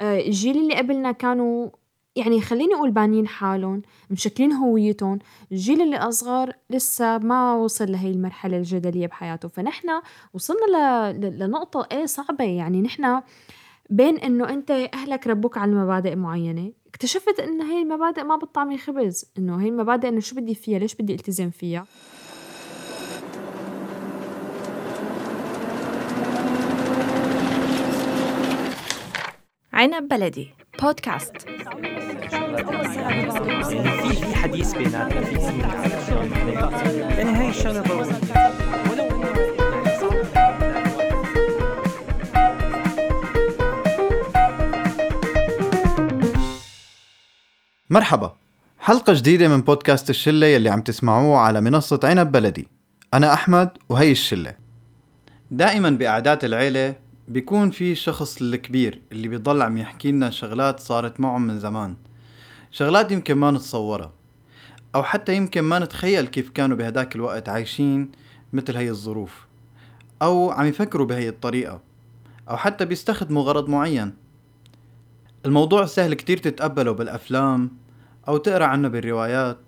آه، الجيل اللي قبلنا كانوا يعني خليني أقول بانين حالهم مشكلين هويتهم. الجيل اللي أصغر لسه ما وصل لهي المرحلة الجدلية بحياته. فنحن وصلنا ل... لنقطة إيه صعبة. يعني نحن بين إنه أنت أهلك ربوك على مبادئ معينة اكتشفت إنه هي المبادئ ما بتطعمي خبز إنه هي المبادئ إنه شو بدي فيها ليش بدي التزم فيها؟ عنب بلدي. بودكاست. في في حديث بيناتنا في يعني هاي الشغله مرحبا. حلقة جديدة من بودكاست الشلة يلي عم تسمعوه على منصة عنب بلدي. أنا أحمد وهي الشلة. دائما بأعداد العيلة بيكون في شخص الكبير اللي بيضل عم يحكي لنا شغلات صارت معهم من زمان. شغلات يمكن ما نتصورها أو حتى يمكن ما نتخيل كيف كانوا بهداك الوقت عايشين مثل هي الظروف أو عم يفكروا بهي الطريقة أو حتى بيستخدموا غرض معين. الموضوع سهل كتير تتقبله بالأفلام أو تقرأ عنه بالروايات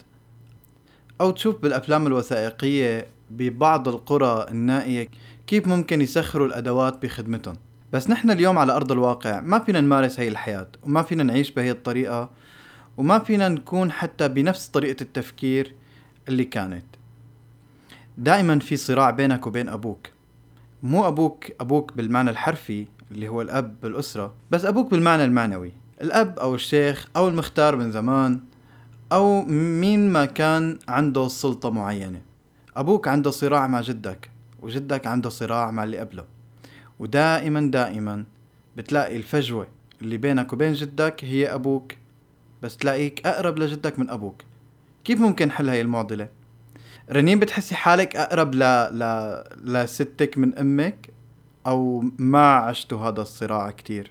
أو تشوف بالأفلام الوثائقية ببعض القرى النائية. كيف ممكن يسخروا الأدوات بخدمتهم؟ بس نحن اليوم على أرض الواقع ما فينا نمارس هاي الحياة وما فينا نعيش بهي الطريقة وما فينا نكون حتى بنفس طريقة التفكير اللي كانت. دائما في صراع بينك وبين أبوك. مو أبوك أبوك بالمعنى الحرفي اللي هو الأب بالأسرة بس أبوك بالمعنى المعنوي. الأب أو الشيخ أو المختار من زمان أو مين ما كان عنده سلطة معينة. أبوك عنده صراع مع جدك. وجدك عنده صراع مع اللي قبله ودائما دائما بتلاقي الفجوة اللي بينك وبين جدك هي أبوك بس تلاقيك أقرب لجدك من أبوك كيف ممكن حل هاي المعضلة؟ رنين بتحسي حالك أقرب ل... ل... لستك من أمك أو ما عشتوا هذا الصراع كتير؟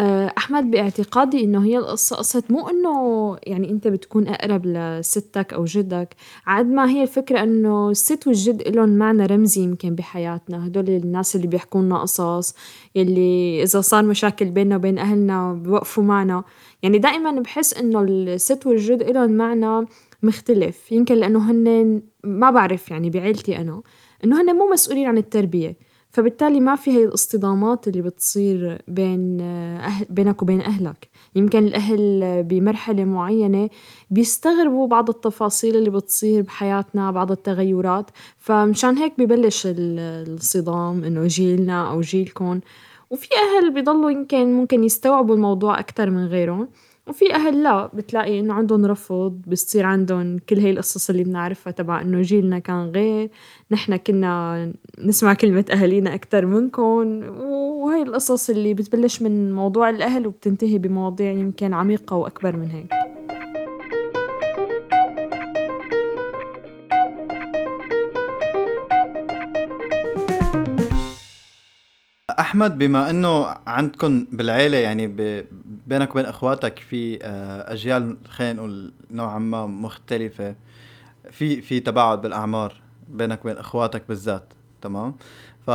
آه، أحمد باعتقادي إنه هي القصة قصة مو إنه يعني أنت بتكون أقرب لستك أو جدك عاد ما هي الفكرة إنه الست والجد إلهم معنى رمزي يمكن بحياتنا هدول الناس اللي بيحكوا لنا قصص يلي إذا صار مشاكل بيننا وبين أهلنا بيوقفوا معنا. يعني دائما بحس إنه الست والجد إلهم معنى مختلف يمكن لأنه هن ما بعرف يعني بعيلتي أنا إنه هن مو مسؤولين عن التربية. فبالتالي ما في هاي الاصطدامات اللي بتصير بين أهل بينك وبين أهلك. يمكن الأهل بمرحلة معينة بيستغربوا بعض التفاصيل اللي بتصير بحياتنا بعض التغيرات. فمشان هيك ببلش الصدام إنه جيلنا أو جيلكم وفي أهل بيضلوا يمكن ممكن يستوعبوا الموضوع أكتر من غيرهم. وفي أهل لا بتلاقي إنه عندهم رفض بصير عندهم كل هي القصص اللي بنعرفها تبع إنه جيلنا كان غير نحن كنا نسمع كلمة أهالينا أكتر منكم وهي القصص اللي بتبلش من موضوع الأهل وبتنتهي بمواضيع يمكن عميقة وأكبر من هيك. أحمد بما إنه عندكم بالعيلة يعني بينك وبين أخواتك في آه، أجيال خلينا نقول نوعا ما مختلفة في في تباعد بالأعمار بينك وبين أخواتك بالذات تمام؟ ف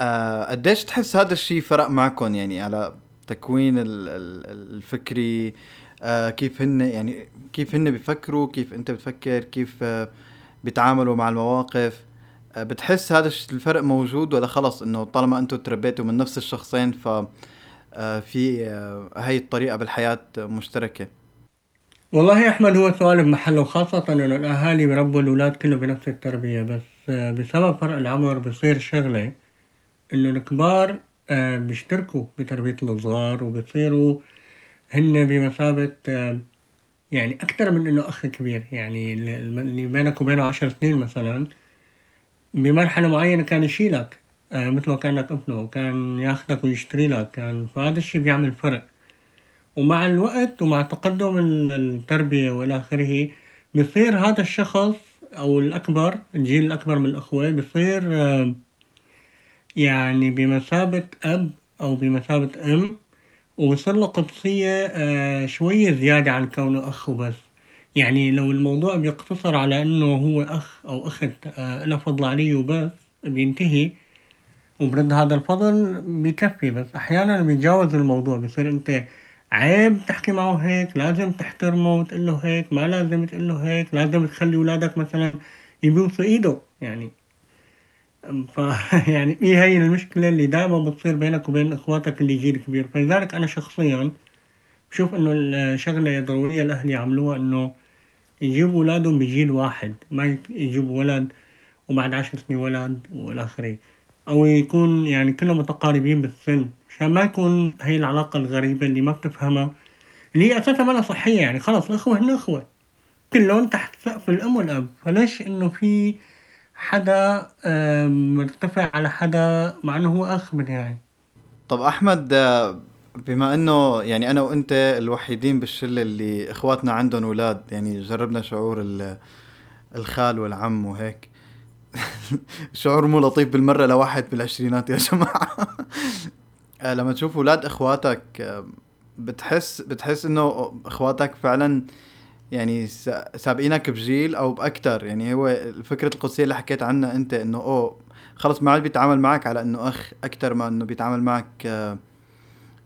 آه، قديش تحس هذا الشيء فرق معكم يعني على تكوين الفكري آه، كيف هن يعني كيف هن بيفكروا كيف أنت بتفكر كيف بيتعاملوا مع المواقف؟ بتحس هذا الفرق موجود ولا خلص إنه طالما أنتم تربيتوا من نفس الشخصين ف آه، في آه، هاي الطريقة بالحياة مشتركة؟ والله يا أحمد هو سؤال بمحله خاصة إنه الأهالي بربوا الأولاد كله بنفس التربية بس آه، بسبب فرق العمر بصير شغلة إنه الكبار بيشتركوا بتربية الصغار وبصيروا هن بمثابة يعني أكتر من إنه أخ كبير يعني اللي بينك وبينه عشر سنين مثلا بمرحلة معينة كان يشيلك آه، مثل ما كانك ابنه وكان ياخدك ويشتري لك. كان فهذا الشيء بيعمل فرق. ومع الوقت ومع تقدم التربية والى آخره بصير هذا الشخص أو الأكبر الجيل الأكبر من الأخوة بصير آه، يعني بمثابة أب أو بمثابة أم وبصير له قدسية آه، شوية زيادة عن كونه أخ وبس. يعني لو الموضوع بيقتصر على إنه هو أخ أو أخت له فضل علي وبس بينتهي. وبرد هذا الفضل بكفي بس أحيانا بيتجاوز الموضوع. بصير أنت عيب تحكي معه هيك لازم تحترمه وتقول له هيك ما لازم تقول له هيك لازم تخلي ولادك مثلا يبوسوا إيده. يعني ف يعني هي هي المشكلة اللي دائما بتصير بينك وبين إخواتك اللي جيل كبير؟ فلذلك أنا شخصيا بشوف إنه الشغلة ضرورية الاهل يعملوها إنه يجيبوا اولادهم بجيل واحد. ما يجيبوا ولد وبعد عشر سنين ولد والى اخره أو يكون يعني كلهم متقاربين بالسن. عشان ما يكون هي العلاقة الغريبة اللي ما بتفهمها. اللي هي أساسا ما صحية يعني. خلص الاخوة هن إخوة. كلهم تحت سقف الأم والأب. فليش إنه في حدا مرتفع على حدا مع إنه هو اخ بالنهاية طب أحمد آه، بما إنه يعني أنا وأنت الوحيدين بالشلة اللي إخواتنا عندهم أولاد يعني جربنا شعور الخال والعم وهيك. شعور مو لطيف بالمرة لواحد بالعشرينات يا جماعة. آه، لما تشوف أولاد إخواتك آه، بتحس بتحس إنه إخواتك فعلا يعني سابقينك بجيل أو باكثر يعني هو فكره القدسية اللي حكيت عنها أنت إنه أوه خلص ما عاد بيتعامل معك على إنه أخ أكثر ما إنه بيتعامل معك آه،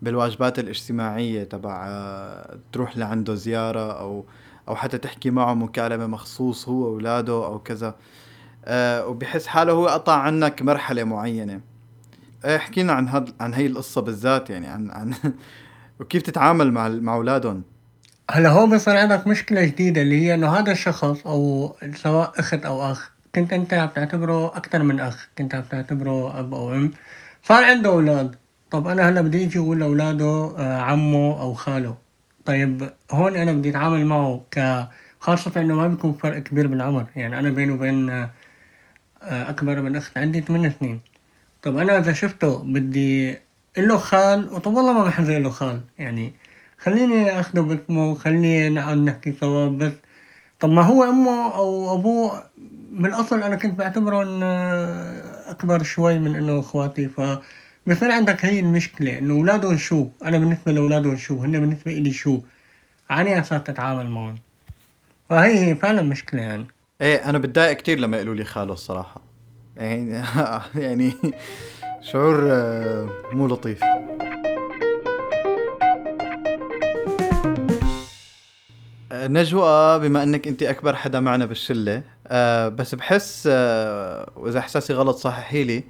بالواجبات الاجتماعية تبع آه، تروح لعنده زيارة أو أو حتى تحكي معه مكالمة مخصوص هو واولاده أو كذا. أه وبحس حاله هو قطع عنك مرحلة معينة. احكي لنا عن هاد عن هي القصة بالذات يعني عن عن وكيف تتعامل مع مع أولادهم؟ هلا هو بصير عندك مشكلة جديدة اللي هي إنه هذا الشخص أو سواء أخت أو أخ كنت أنت عم تعتبره أكتر من أخ كنت عم تعتبره أب أو أم صار عنده أولاد. طب أنا هلا بدي أجي أقول لأولاده آه، عمه أو خاله. طيب هون أنا بدي أتعامل معه ك خاصة إنه ما بيكون فرق كبير بالعمر. يعني أنا بيني وبين آه، أكبر من أخت عندي ثمان سنين. طب أنا إذا شفته بدي له خال وطب والله ما بحزن له خال. يعني خليني أخده باسمه وخليني نقعد نحكي سوا بس طب ما هو أمه أو أبوه بالاصل أنا كنت بعتبره ان أكبر شوي من إنه إخواتي. ف بصير عندك هي المشكلة إنه أولادهم شو؟ أنا بالنسبة لأولادهم شو؟ هن بالنسبة إلي شو؟ على أساس تتعامل معهم. فهي هي فعلا مشكلة يعني. إيه أنا بتضايق كتير لما يقولوا لي خاله الصراحة. يعني يعني شعور آه، مو لطيف. نجوى بما إنك أنت أكبر حدا معنا بالشلة أه بس بحس أه وإذا إحساسي غلط صححي لي.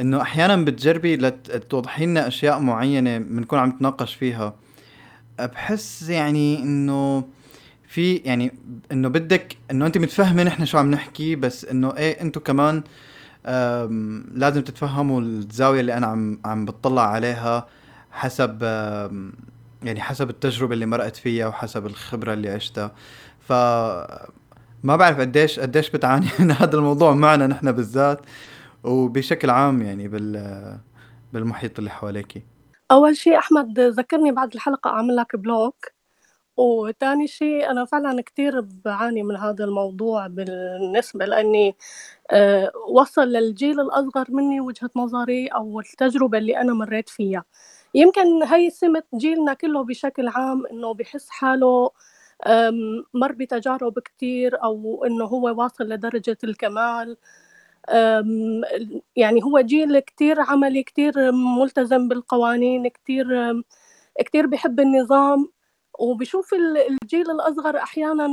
إنه أحيانا بتجربي لتوضحي لنا أشياء معينة بنكون عم نتناقش فيها. بحس يعني إنه في يعني إنه بدك إنه أنت متفهمة نحن شو عم نحكي بس إنه إيه أنتم كمان لازم تتفهموا الزاوية اللي أنا عم عم بتطلع عليها حسب يعني حسب التجربة اللي مرقت فيها وحسب الخبرة اللي عشتها. ف ما بعرف قديش قديش بتعاني من هذا الموضوع معنا نحن بالذات. وبشكل عام يعني بال بالمحيط اللي حواليك. أول شيء أحمد ذكرني بعد الحلقة أعمل لك بلوك. وتاني شيء أنا فعلا كتير بعاني من هذا الموضوع بالنسبة لأني أه وصل للجيل الأصغر مني وجهة نظري أو التجربة اللي أنا مريت فيها. يمكن هي سمة جيلنا كله بشكل عام إنه بحس حاله مر بتجارب كتير أو إنه هو واصل لدرجة الكمال. يعني هو جيل كتير عملي كتير ملتزم بالقوانين كتير كتير بحب النظام وبشوف الجيل الأصغر أحيانا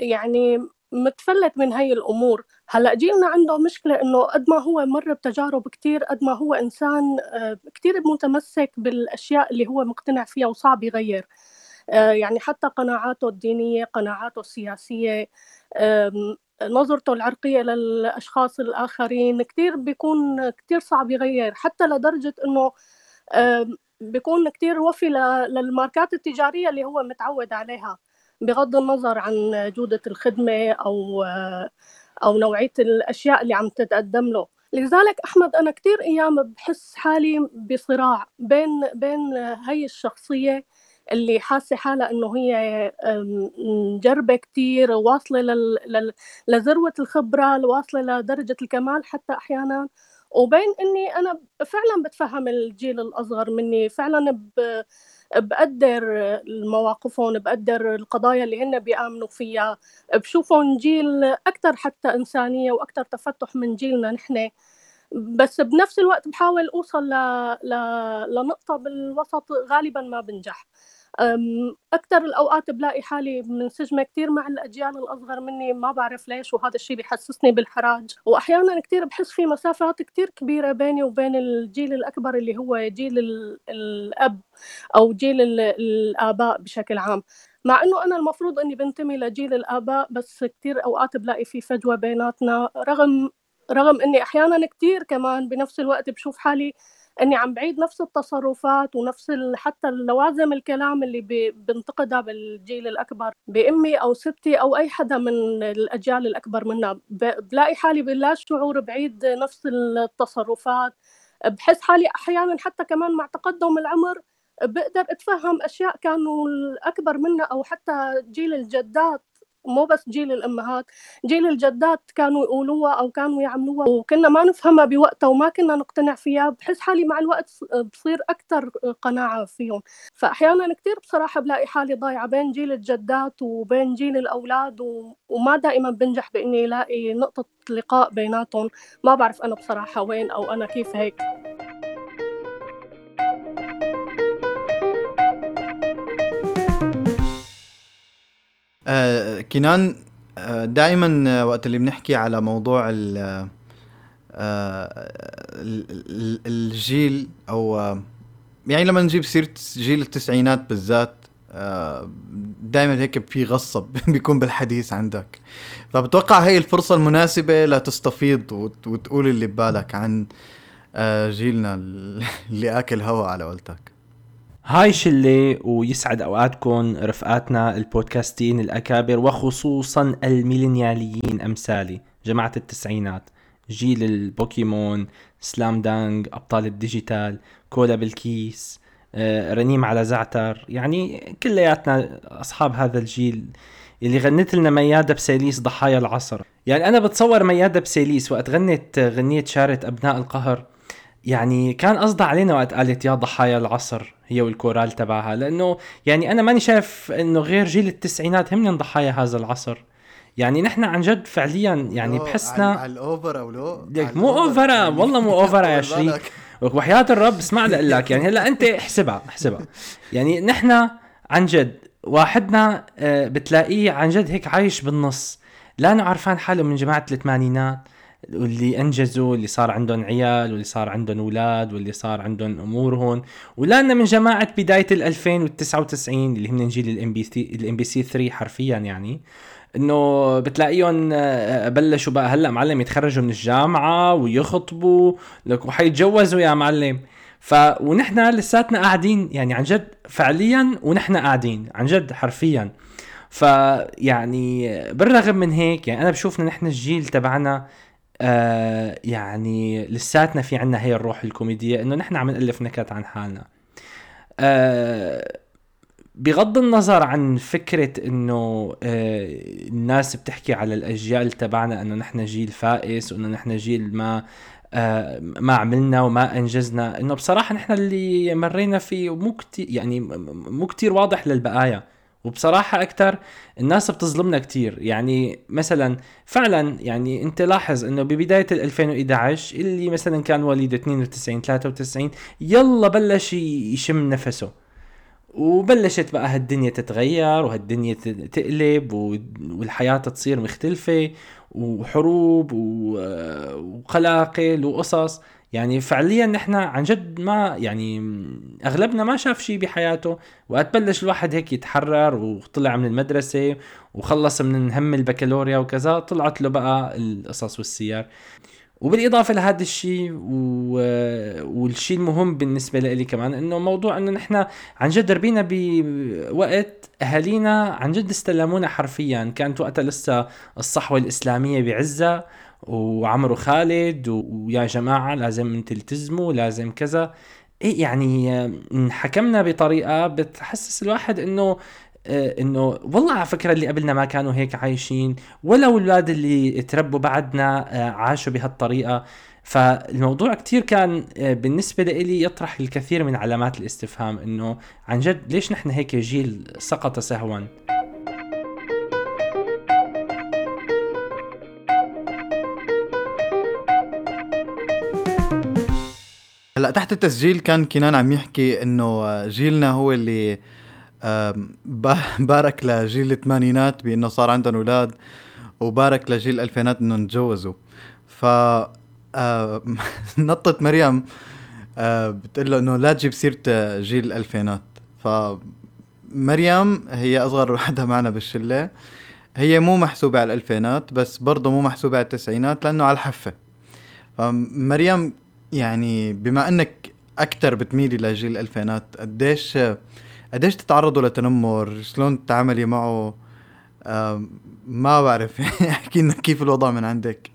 يعني متفلت من هاي الأمور. هلأ جيلنا عنده مشكلة إنه قد ما هو مر بتجارب كتير قد ما هو إنسان آه، كتير متمسك بالأشياء اللي هو مقتنع فيها وصعب يغير. يعني حتى قناعاته الدينية قناعاته السياسية نظرته العرقية للأشخاص الآخرين كتير بيكون كتير صعب يغير حتى لدرجة إنه بيكون كتير وفي للماركات التجارية اللي هو متعود عليها بغض النظر عن جودة الخدمة أو أو نوعية الأشياء اللي عم تتقدم له. لذلك أحمد أنا كتير أيام بحس حالي بصراع بين بين هي الشخصية اللي حاسة حالها إنه هي مجربة كتير واصلة لل... لذروة الخبرة واصلة لدرجة الكمال حتى أحيانا. وبين إني أنا فعلا بتفهم الجيل الأصغر مني فعلا ب... بقدر مواقفهم بقدر القضايا اللي هن بيآمنوا فيها بشوفهم جيل أكثر حتى إنسانية وأكثر تفتح من جيلنا نحن. بس بنفس الوقت بحاول أوصل ل... ل... لنقطة بالوسط غالبا ما بنجح. أكثر الأوقات بلاقي حالي منسجمة كثير مع الأجيال الأصغر مني ما بعرف ليش وهذا الشيء بحسسني بالحراج. وأحيانا كثير بحس في مسافات كثير كبيرة بيني وبين الجيل الأكبر اللي هو جيل الأب أو جيل الآباء بشكل عام. مع إنه أنا المفروض إني بنتمي لجيل الآباء بس كثير أوقات بلاقي في فجوة بيناتنا رغم رغم إني أحيانا كثير كمان بنفس الوقت بشوف حالي إني عم بعيد نفس التصرفات ونفس حتى لوازم الكلام اللي بنتقدها بالجيل الأكبر بأمي أو ستي أو أي حدا من الأجيال الأكبر منا. بلاقي حالي بلا شعور بعيد نفس التصرفات. بحس حالي أحيانا حتى كمان مع تقدم العمر بقدر أتفهم أشياء كانوا الأكبر منا أو حتى جيل الجدات. مو بس جيل الأمهات جيل الجدات كانوا يقولوها أو كانوا يعملوها. وكنا ما نفهمها بوقتها وما كنا نقتنع فيها بحس حالي مع الوقت بصير أكثر قناعة فيهم. فاحيانا كثير بصراحة بلاقي حالي ضايعة بين جيل الجدات وبين جيل الأولاد و... وما دائما بنجح بإني ألاقي نقطة لقاء بيناتهم. ما بعرف أنا بصراحة وين أو أنا كيف هيك. آه كنان آه دائما وقت اللي بنحكي على موضوع ال آه الجيل أو آه، يعني لما نجيب سيرة جيل التسعينات بالذات آه، دائما هيك في غصب بيكون بالحديث عندك. فبتوقع هي الفرصة المناسبة لتستفيض وتقول اللي ببالك عن آه، جيلنا اللي آكل هوا على قولتك. هاي شلة ويسعد اوقاتكم رفقاتنا البودكاستين الأكابر وخصوصا الميلينياليين أمثالي جماعة التسعينات جيل البوكيمون سلام دانك أبطال ال digital كولا بالكيس آه، رنيم على زعتر يعني كلياتنا أصحاب هذا الجيل اللي غنت لنا ميادة بسيليس ضحايا العصر. يعني أنا بتصور ميادة بسيليس وقت غنت غنية شارة أبناء القهر يعني كان قصدها علينا وقت قالت يا ضحايا العصر هي والكورال تبعها لأنه يعني أنا ماني شايف إنه غير جيل التسعينات هم ضحايا هذا العصر. يعني نحن عن جد فعليا يعني بحسنا على ال over أو لو مو over والله مو over يا شريك وحياة الرب اسمع لك لك يعني هلأ أنت احسبها احسبها. يعني نحن عن جد واحدنا آه، بتلاقيه عن جد هيك عايش بالنص. لا عرفان حاله من جماعة الثمانينات. واللي أنجزوا اللي صار عندهم عيال واللي صار عندهم أولاد واللي صار عندهم امورهم ولأنه من جماعة بداية ال 2099 اللي هم جيل ال MBC ال MBC 3 حرفيا يعني. إنه بتلاقيهم آه، بلشوا بقى هلأ معلم يتخرجوا من الجامعة ويخطبوا. لك وحيتجوزوا يا معلم. ف ونحن لساتنا قاعدين يعني عن جد فعليا ونحن قاعدين عن جد حرفيا. فيعني بالرغم من هيك يعني أنا بشوف إنه نحن الجيل تبعنا آه يعني لساتنا في عنا هي الروح الكوميدية إنه نحن عم نألف نكت عن حالنا. آه بغض النظر عن فكرة إنه آه الناس بتحكي على الأجيال تبعنا إنه نحن جيل فائس وإنه نحن جيل ما آه ما عملنا وما أنجزنا إنه بصراحة نحن اللي مرينا فيه مو كتير يعني مو كتير واضح للبقايا. وبصراحة أكتر الناس بتظلمنا كتير. يعني مثلا فعلا يعني أنت لاحظ أنه ببداية 2011 اللي مثلا كان وليد 92 93 يلا بلش يشم نفسه. وبلشت بقى هالدنيا تتغير وهالدنيا تقلب والحياة تصير مختلفة وحروب وقلاقل وقصص. يعني فعليا نحن عن جد ما يعني أغلبنا ما شاف شيء بحياته وقت بلش الواحد هيك يتحرر وطلع من المدرسة وخلص من هم البكالوريا وكذا طلعت له بقى القصص والسيار وبالإضافة لهذا الشيء و... والشيء المهم بالنسبة لي كمان إنه موضوع إنه نحن عن جد ربينا بوقت أهالينا عن جد استلمونا حرفيا. كانت وقتها لسه الصحوة الإسلامية بعزها وعمرو خالد ويا جماعة لازم تلتزموا لازم كذا. إيه يعني انحكمنا بطريقة بتحسس الواحد إنه آه، إنه والله على فكرة اللي قبلنا ما كانوا هيك عايشين ولا الاولاد اللي تربوا بعدنا آه، عاشوا بهالطريقة. فالموضوع كتير كان آه، بالنسبة لي يطرح الكثير من علامات الاستفهام إنه عن جد ليش نحن هيك جيل سقط سهوا؟ هلأ تحت التسجيل كان كنان عم يحكي إنه جيلنا هو اللي بارك لجيل الثمانينات بإنه صار عندهم أولاد وبارك لجيل الألفينات إنهم تجوزوا. ف نطت مريم بتقول له إنه لا تجيب سيرة جيل الألفينات. ف مريم هي أصغر وحدة معنا بالشلة. هي مو محسوبة على الألفينات بس برضه مو محسوبة على التسعينات لأنه على الحفة. فمريم يعني بما أنك أكثر بتميلي لجيل الألفينات قديش قديش تتعرضوا لتنمر؟ شلون تتعاملي معه؟ ما بعرف. احكي لنا كيف الوضع من عندك.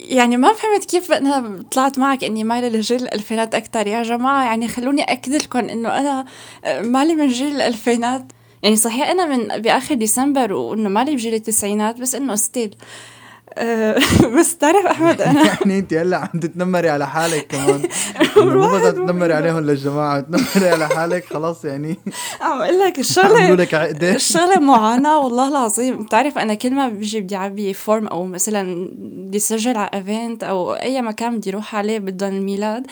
يعني ما فهمت كيف أنا طلعت معك إني مايلة لجيل الألفينات أكثر يا جماعة يعني خلوني أكد لكم إنه أنا مالي من جيل الألفينات. يعني صحيح أنا من بآخر ديسمبر وإنه مالي بجيل التسعينات بس إنه ستيل بس تعرف أحمد أنا يعني أنت هلأ عم تتنمري على حالك كمان. مو بس تتنمري عليهم للجماعة تتنمري على حالك خلاص يعني. عم أقول لك الشغله لك عقدة. الشغلة معاناة والله العظيم. بتعرف أنا كل ما بيجي بدي أعبي form أو مثلا بدي أسجل على event أو أي مكان بدي أروح عليه بدهم الميلاد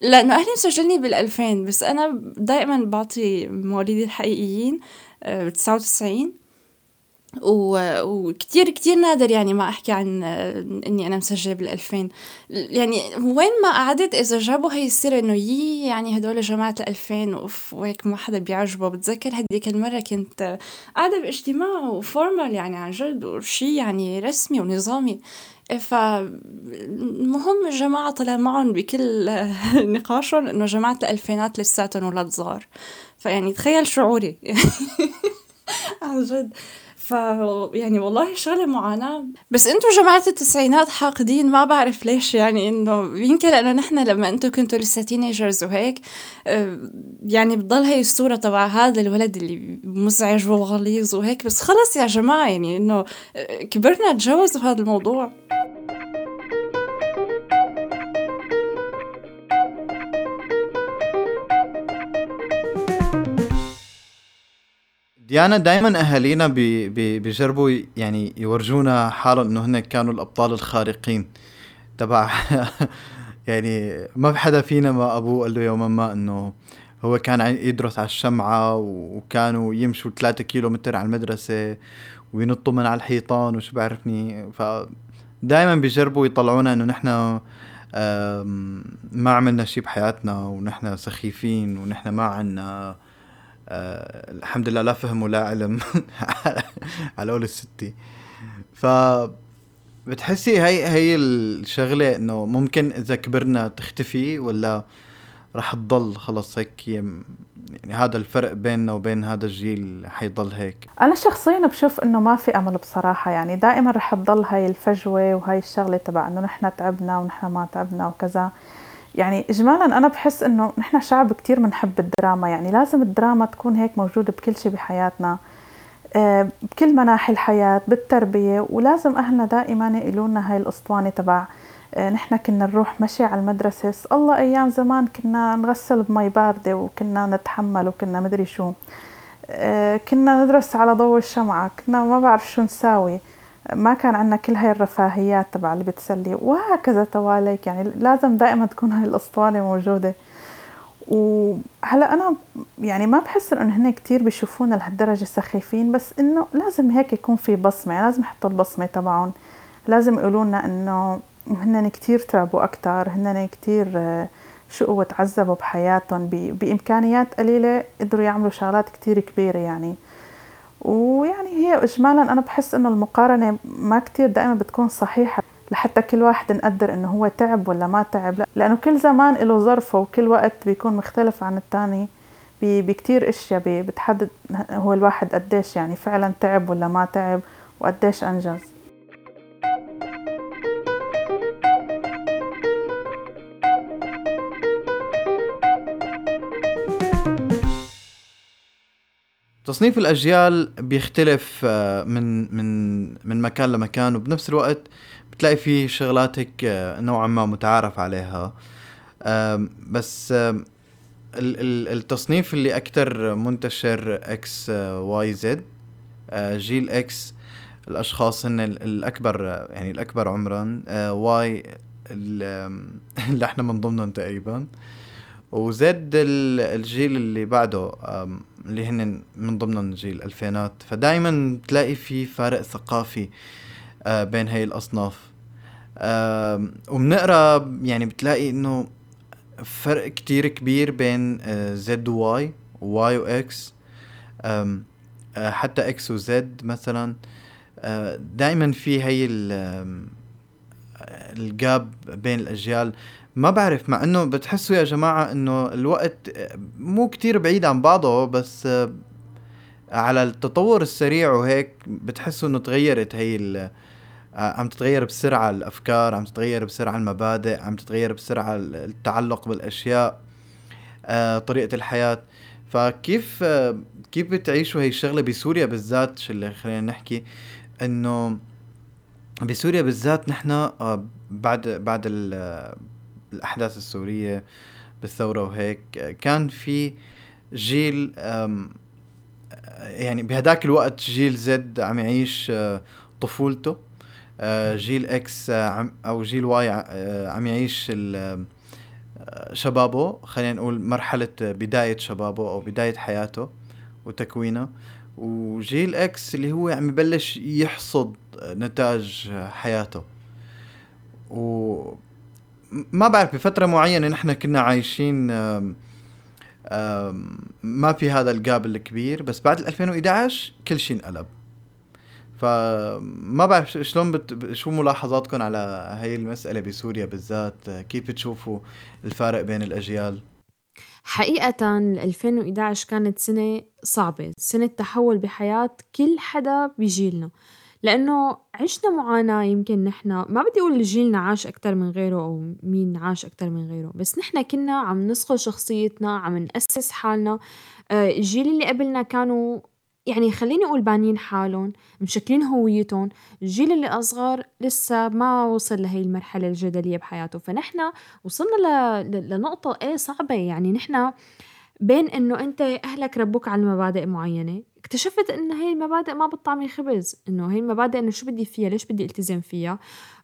لأنه أهلي مسجلني بال 2000 بس أنا دائما بعطي مواليدي الحقيقيين 99 وكتير كتير نادر يعني ما أحكي عن إني أنا مسجلة بال 2000 يعني وين ما قعدت إذا جابوا هي السيرة إنه يي يعني هدول جماعة ال 2000 اوف وهيك ما حدا بيعجبه. بتذكر هديك المرة كنت قاعدة باجتماع و formal يعني عن جد وشي يعني رسمي ونظامي. فالمهم الجماعة طلع معهم بكل نقاشهم إنه جماعة الألفينات لساتهم ولاد صغار. فيعني تخيل شعوري. عن جد. ف يعني والله شغلة معاناة. بس انتو جماعة التسعينات حاقدين ما بعرف ليش يعني انه يمكن لأنه نحن لما انتو كنتوا لسه تينيجرز وهيك آه، يعني بتضل هي الصورة تبع هذا الولد اللي مزعج وغليظ وهيك. بس خلص يا جماعة يعني انه آه، كبرنا تجوزوا هذا الموضوع. ديانا دائما أهالينا بي بي بيجربوا يعني يورجونا حالهم إنه هن كانوا الأبطال الخارقين. تبع يعني ما حدا فينا ما أبوه قال له يوما ما إنه هو كان يدرس على الشمعة وكانوا يمشوا 3 كيلو متر على المدرسة وينطوا من على الحيطان وشو بعرفني. ف دائما بيجربوا يطلعونا إنه نحن ما عملنا شيء بحياتنا ونحن سخيفين ونحن ما عنا آه الحمد لله لا فهم ولا علم على قول الستي. ف بتحسي هي هي الشغلة إنه ممكن إذا كبرنا تختفي ولا رح تضل خلص هيك يعني هذا الفرق بيننا وبين هذا الجيل حيضل هيك؟ أنا شخصيا بشوف إنه ما في أمل بصراحة يعني دائما رح تضل هاي الفجوة وهاي الشغلة تبع إنه نحن تعبنا ونحن ما تعبنا وكذا. يعني اجمالا أنا بحس إنه نحن شعب كتير بنحب الدراما يعني لازم الدراما تكون هيك موجودة بكل شيء بحياتنا آه، بكل مناحي الحياة بالتربية ولازم أهلنا دائما يقولوا لنا هاي الأسطوانة تبع آه، نحن كنا نروح مشي على المدرسة الله أيام زمان كنا نغسل بمي باردة وكنا نتحمل وكنا مدري شو آه، كنا ندرس على ضوء الشمعة كنا ما بعرف شو نساوي. ما كان عندنا كل هاي الرفاهيات تبع اللي بتسلي وهكذا تواليك. يعني لازم دائما تكون هاي الأسطوانة موجودة. وهلأ أنا يعني ما بحس إنه هن كتير بيشوفونا لهالدرجة سخيفين بس إنه لازم هيك يكون في بصمة. يعني لازم يحطوا البصمة تبعهم. لازم يقولوا لنا إنه هن كتير تعبوا أكثر هن كتير آه، شقوا وتعذبوا بحياتهم بإمكانيات قليلة قدروا يعملوا شغلات كتير كبيرة يعني. ويعني هي اجمالا أنا بحس إنه المقارنة ما كتير دائما بتكون صحيحة لحتى كل واحد نقدر إنه هو تعب ولا ما تعب لا لأنه كل زمان له ظرفه وكل وقت بيكون مختلف عن الثاني بكتير إشياء بتحدد هو الواحد قديش يعني فعلا تعب ولا ما تعب وقديش أنجز. تصنيف الأجيال بيختلف آه، من من من مكان لمكان وبنفس الوقت بتلاقي فيه شغلات هيك آه، نوعا ما متعارف عليها. بس التصنيف اللي أكثر منتشر إكس واي زد جيل إكس الأشخاص هن الأكبر يعني الأكبر عمرا Y اللي إحنا من ضمنهم تقريبا. و Z الجيل اللي بعده اللي هن من ضمن جيل الألفينات فدائما تلاقي في فارق ثقافي آه، بين هاي الأصناف. وبنقرا يعني بتلاقي إنه فرق كتير كبير بين زد وواي وواي واكس حتى إكس وزد مثلا. آه، دائما في هي ال gap بين الأجيال. ما بعرف مع إنه بتحسوا يا جماعة إنه الوقت مو كتير بعيد عن بعضه بس آه، على التطور السريع وهيك بتحسوا إنه تغيرت هي آه، عم تتغير بسرعة الأفكار عم تتغير بسرعة المبادئ عم تتغير بسرعة التعلق بالأشياء آه، طريقة الحياة. فكيف كيف بتعيشوا هي الشغلة بسوريا بالذات؟ اللي خلينا نحكي؟ إنه بسوريا بالذات نحن بعد بعد الأحداث السورية بالثورة وهيك. كان في جيل يعني بهداك الوقت جيل Z عم يعيش آه، طفولته. آه، جيل X آه، أو جيل Y عم يعيش شبابه خلينا نقول مرحلة بداية شبابه أو بداية حياته وتكوينه. وجيل X اللي هو عم يبلش يحصد نتاج حياته. و ما بعرف بفترة معينة نحن كنا عايشين ما في هذا الجاب الكبير بس بعد 2011 كل شيء انقلب. فما بعرف شلون بت... شو ملاحظاتكم على هاي المسألة بسوريا بالذات؟ كيف بتشوفوا الفارق بين الأجيال؟ حقيقة 2011 كانت سنة صعبة سنة تحول بحياة كل حدا بجيلنا. لإنه عِشنا معاناة يمكن نحن ما بدي أقول جيلنا عاش أكتر من غيره أو مين عاش أكتر من غيره، بس نحن كنّا عم نصقل شخصيتنا، عم نأسّس حالنا، آه، الجيل اللي قبلنا كانوا يعني خلّيني أقول بانيين حالهم، مشكلين هويّتهم، الجيل اللي أصغر لسّه ما وصل لهي المرحلة الجدلية بحياته، فنحن وصلنا ل لنقطة إيه صعبة يعني نحن بين إنه أنت أهلك ربّوك على مبادئ معيّنة اكتشفت إنه هاي المبادئ ما بتطعمي خبز. إنه هاي المبادئ إنه شو بدي فيها؟ ليش بدي التزم فيها؟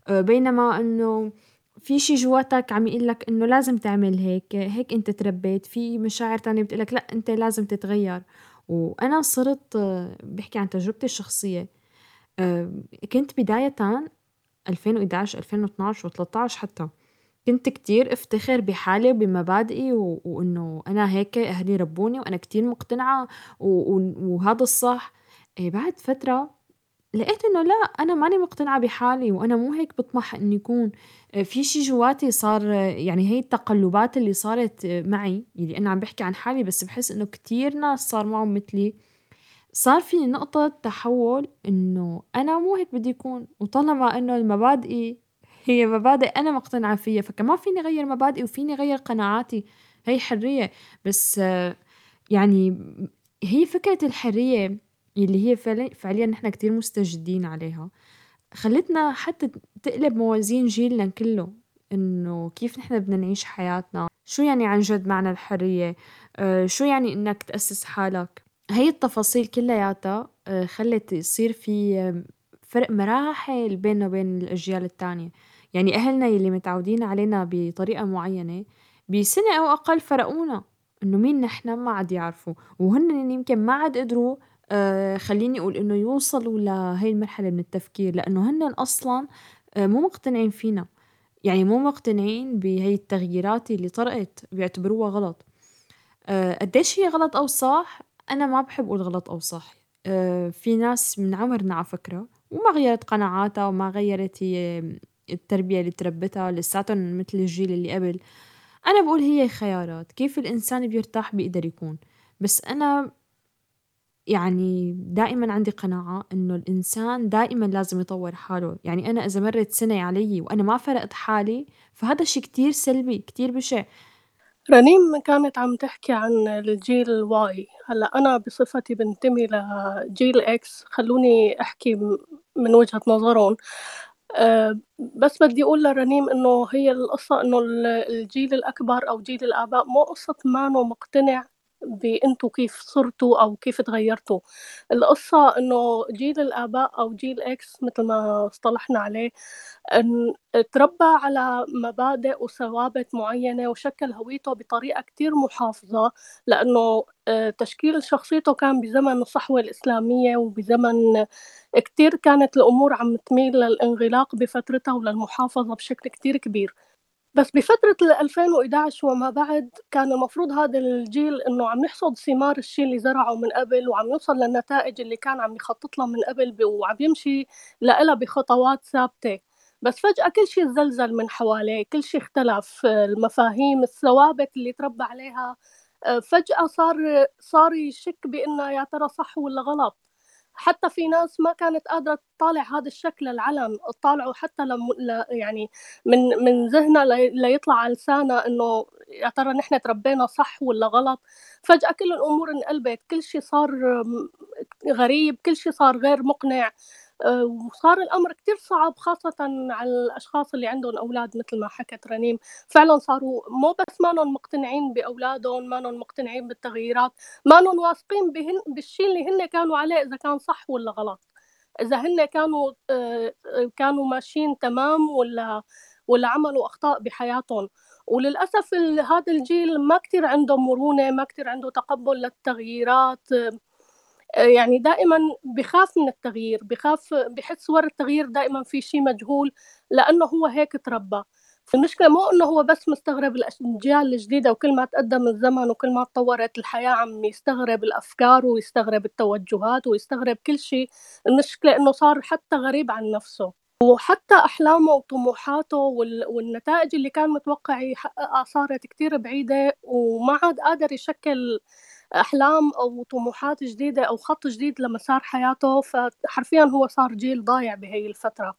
آه، بينما إنه في شي جواتك عم يقول لك إنه لازم تعمل هيك هيك أنت تربيت. في مشاعر تانية بتقول لك لأ أنت لازم تتغير. وأنا صرت آه، بحكي عن تجربتي الشخصية. آه، كنت بداية 2011 2012 و13 حتى. كنت كتير افتخر بحالي وبمبادئي و... وإنه أنا هيك أهلي ربوني وأنا كتير مقتنعة و... و... وهذا الصح. إيه بعد فترة لقيت إنه لأ أنا ماني مقتنعة بحالي وأنا مو هيك بطمح إني يكون. إيه، في شي جواتي صار يعني هي التقلبات اللي صارت معي اللي أنا عم بحكي عن حالي بس بحس إنه كتير ناس صار معهم مثلي. صار في نقطة تحول إنه أنا مو هيك بدي يكون. وطالما إنه المبادئي هي مبادئ أنا مقتنعة فيها فكمان فيني أغير مبادئي وفيني أغير قناعاتي. هي حرية بس يعني هي فكرة الحرية اللي هي فعليا نحن كتير مستجدين عليها. خلتنا حتى تقلب موازين جيلنا كله إنه كيف نحن بدنا نعيش حياتنا؟ شو يعني عن جد معنى الحرية؟ آه، شو يعني إنك تأسس حالك؟ هي التفاصيل كلياتها آه، خلت يصير في فرق مراحل بيننا وبين الأجيال التانية. يعني أهلنا يلي متعودين علينا بطريقة معينة بسنة أو أقل فرقونا إنه مين نحن؟ ما عاد يعرفوا. وهن يمكن ما عاد قدروا آه خليني أقول إنه يوصلوا لهي المرحلة من التفكير لأنه هن أصلا آه مو مقتنعين فينا. يعني مو مقتنعين بهي التغييرات اللي طرقت بيعتبروها غلط. آه قديش هي غلط أو صح؟ أنا ما بحب أقول غلط أو صح. في ناس من عمرنا على فكرة وما غيّرت قناعاتها وما غيّرت هي التربية اللي تربّتها لساتُن متل الجيل اللي قبل، أنا بقول هي خيارات، كيف الإنسان بيرتاح بيقدر يكون، بس أنا يعني دائمًا عندي قناعة إنه الإنسان دائمًا لازم يطوّر حاله، يعني أنا إذا مرّت سنة علي وأنا ما فرقت حالي فهذا الشي كتير سلبي كتير بشع. رنيم كانت عم تحكي عن الجيل Y. هلأ أنا بصفتي بنتمي لجيل X. خلوني أحكي من وجهة نظرهم. أه بس بدي أقول لرنيم إنه هي القصة إنه الجيل الأكبر أو جيل الآباء مو قصة مانو مقتنع بأنتوا كيف صرتوا أو كيف تغيّرتوا، القصّة إنه جيل الآباء أو جيل X متل ما اصطلحنا عليه إن اتربّى على مبادئ وثوابت معيّنة وشكّل هويته بطريقة كتير محافظة، لإنه آه، تشكيل شخصيته كان بزمن الصحوة الإسلامية وبزمن كتير كانت الأمور عم تميل للانغلاق بفترتها وللمحافظة بشكل كتير كبير. بس بفترة ال2011 وما بعد كان المفروض هذا الجيل إنه عم يحصد ثمار الشي اللي زرعه من قبل وعم يوصل للنتائج اللي كان عم يخطط لها من قبل وعم يمشي لإلها بخطوات ثابتة. بس فجأة كل شي تزلزل من حواليه كل شي اختلف المفاهيم الثوابت اللي تربى عليها فجأة صار صار يشك بإنه يا ترى صح ولا غلط. حتى في ناس ما كانت قادرة تطالع هذا الشكل العلم تطالعه حتى لم يعني من من ذهنها ليطلع على لسانها إنه يا ترى نحن تربينا صح ولا غلط. فجأة كل الأمور انقلبت كل شي صار غريب كل شي صار غير مقنع. وصار الأمر كتير صعب خاصةً على الأشخاص اللي عندهم أولاد مثل ما حكت رنيم، فعلًا صاروا مو بس مانن مقتنعين بأولادهم، مانن مقتنعين بالتغييرات، مانن واثقين بهن بالشي اللي هن كانوا عليه إذا كان صح والّا غلط، إذا هن كانوا آه، كانوا ماشيين تمام والّا والّا عملوا أخطاء بحياتهم، وللأسف هذا الجيل ما كتير عنده مرونة، ما كتير عنده تقبُّل للتغييرات. يعني دائما بخاف من التغيير بخاف بحس ورا التغيير دائما في شيء مجهول لأنه هو هيك تربى. المشكلة مو إنه هو بس مستغرب الأجيال الجديدة وكل ما تقدم الزمن وكل ما تطورت الحياة عم يستغرب الأفكار ويستغرب التوجهات ويستغرب كل شيء. المشكلة إنه صار حتى غريب عن نفسه. وحتى أحلامه وطموحاته والنتائج اللي كان متوقع يحققها صارت كتير بعيدة وما عاد قادر يشكل أحلام أو طموحات جديدة أو خط جديد لمسار حياته فحرفيا هو صار جيل ضايع بهي الفترة.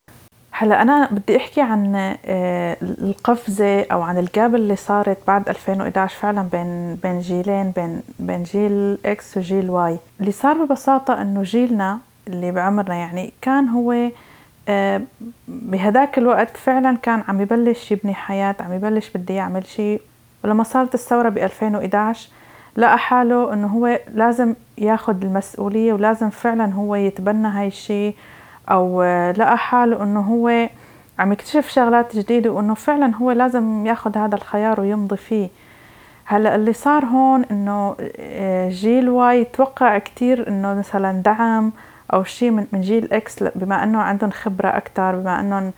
هلأ أنا بدي أحكي عن آه، القفزة أو عن ال gap اللي صارت بعد 2011 فعلا بين بين جيلين بين بين جيل X وجيل Y. اللي صار ببساطة إنه جيلنا اللي بعمرنا يعني كان هو آه، بهداك الوقت فعلا كان عم يبلش يبني حياة عم يبلش بده يعمل شيء. ولما صارت الثورة ب 2011 لقى حاله إنه هو لازم ياخذ المسؤولية ولازم فعلا هو يتبنى هاي الشيء أو لقى حاله إنه هو عم يكتشف شغلات جديدة وإنه فعلا هو لازم ياخذ هذا الخيار ويمضي فيه. هلأ اللي صار هون إنه آه، جيل Y توقع كتير إنه مثلا دعم أو شيء من جيل X بما إنه عندهم خبرة أكثر بما إنهم